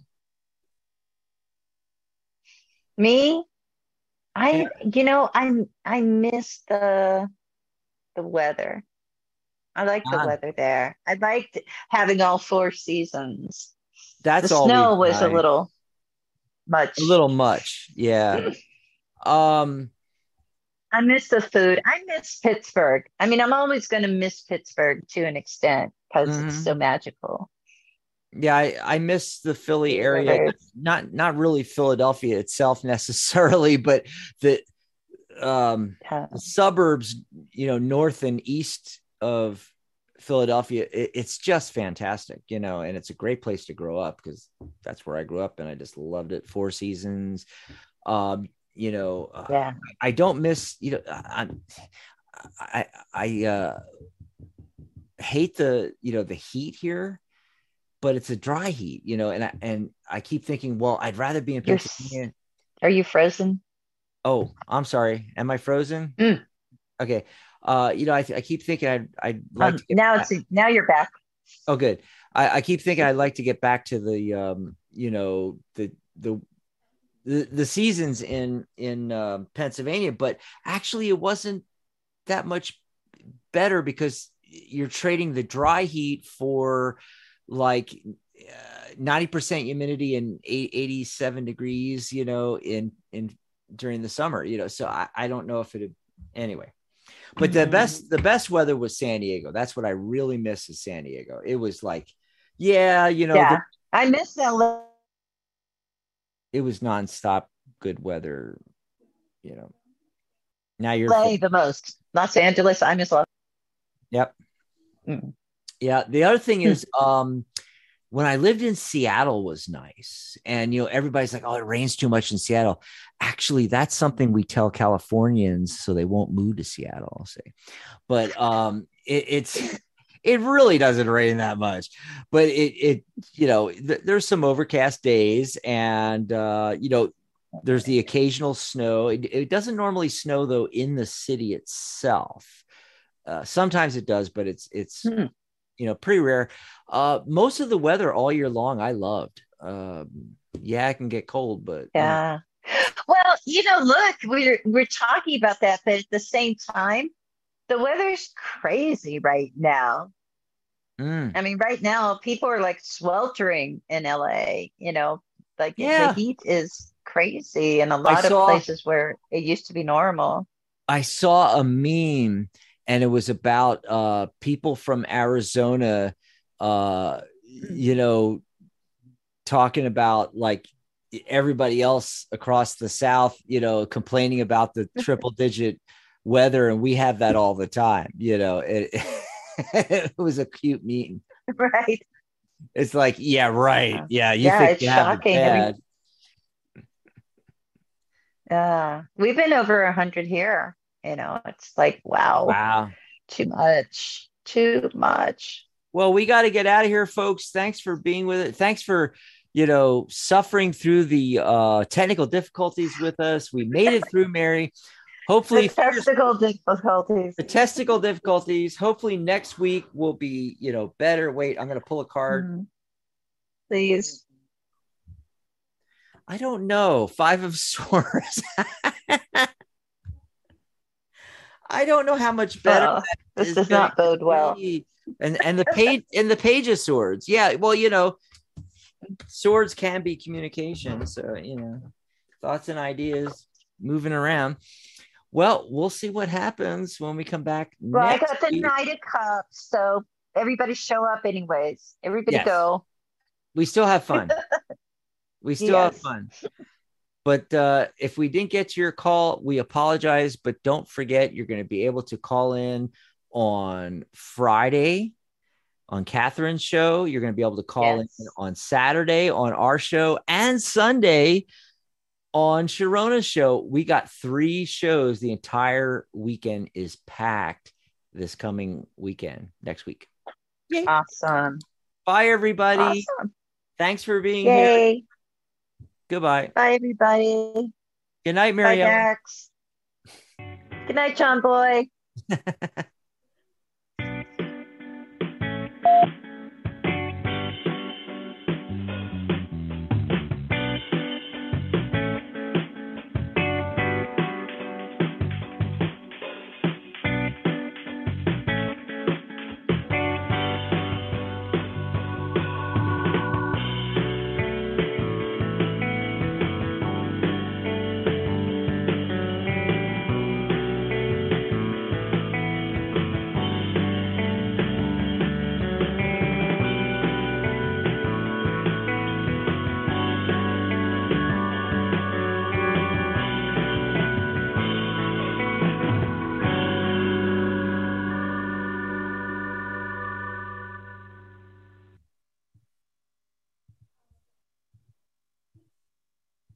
me? I you know I I miss the the weather. I like the Ah. weather there. I liked having all four seasons. That's the all. snow was a little much. a little much. Yeah. Um I miss the food. I miss Pittsburgh. I mean, I'm always going to miss Pittsburgh to an extent because Mhm. it's so magical. yeah, I, I miss the Philly area. Not not really Philadelphia itself necessarily, but the um Yeah. the suburbs, you know, north and east of Philadelphia, it, it's just fantastic, you know, and it's a great place to grow up because that's where I grew up and I just loved it. Four seasons, um, you know, uh, Yeah. I don't miss, you know, I, I, I uh, hate the, you know, the heat here, but it's a dry heat, you know, and I, and I keep thinking, well, I'd rather be in Pennsylvania. Are you frozen? Oh, I'm sorry. Am I frozen? Mm. Okay. Uh, you know, I, I keep thinking I'd, I'd like Um, to get now back- it's now you're back. Oh, good. I, I keep thinking I'd like to get back to the, um, you know, the the the, the seasons in in uh, Pennsylvania, but actually, it wasn't that much better because you're trading the dry heat for like ninety percent humidity and eighty seven degrees, you know, in in during the summer, you know. So I, I don't know if it anyway. But the Mhm. best the best weather was San Diego. That's what I really miss is San Diego. It was like, yeah, you know, yeah. I miss LA. it was nonstop good weather. You know, now you're LA the most. Los Angeles, I miss Los. Yep. Mm. Yeah. The other thing Hmm. is, um, when I lived in Seattle was nice. And you know, everybody's like, oh, it rains too much in Seattle. Actually, that's something we tell Californians so they won't move to Seattle, I'll say. But um it, it's it really doesn't rain that much. But it it you know, th- there's some overcast days and uh, you know, there's the occasional snow. It, it doesn't normally snow though in the city itself. Uh, sometimes it does, but it's it's Hmm. You know pretty rare. Uh, most of the weather all year long, I loved. Um, yeah, it can get cold, but uh, Yeah. Well, you know, look, we're we're talking about that, but at the same time, the weather's crazy right now. mm, I mean, right now, people are like sweltering in LA, you know, like Yeah. the heat is crazy in a lot of saw- places where it used to be normal. I saw a meme, and it was about uh, people from Arizona, uh, you know, talking about like everybody else across the South, you know, complaining about the triple digit weather, and we have that all the time. You know, it, it was a cute meeting. Right. It's like, yeah, right. Yeah, you Yeah, think it's you have it shocking. I mean. Yeah. We've been over a hundred here. You know, it's like, wow, Wow. too much, too much. Well, we got to get out of here, folks. Thanks for being with it. Thanks for, you know, suffering through the uh, technical difficulties with us. We made it through, Mary. Hopefully, The testicle difficulties. the testicle difficulties. Hopefully, next week will be, you know, better. Wait, I'm going to pull a card. Mhm. Please. I don't know. Five of Swords. I don't know how much better. Oh, this is does not bode well. And and the page and the page of swords. Yeah. Well, you know, swords can be communication. So you know, thoughts and ideas moving around. Well, we'll see what happens when we come back. Well, I got the week. Knight of Cups, so everybody show up anyways. Everybody Yes. go. we still have fun. we still have fun. But uh, if we didn't get to your call, we apologize. But don't forget, you're going to be able to call in on Friday on Catherine's show. You're going to be able to call Yes. in on Saturday on our show and Sunday on Sharona's show. We got three shows. The entire weekend is packed this coming weekend, next week. Awesome. Bye, everybody. Awesome. Thanks for being here. Goodbye. Bye, everybody. Good night, Bye, Mary Good night, John Boy.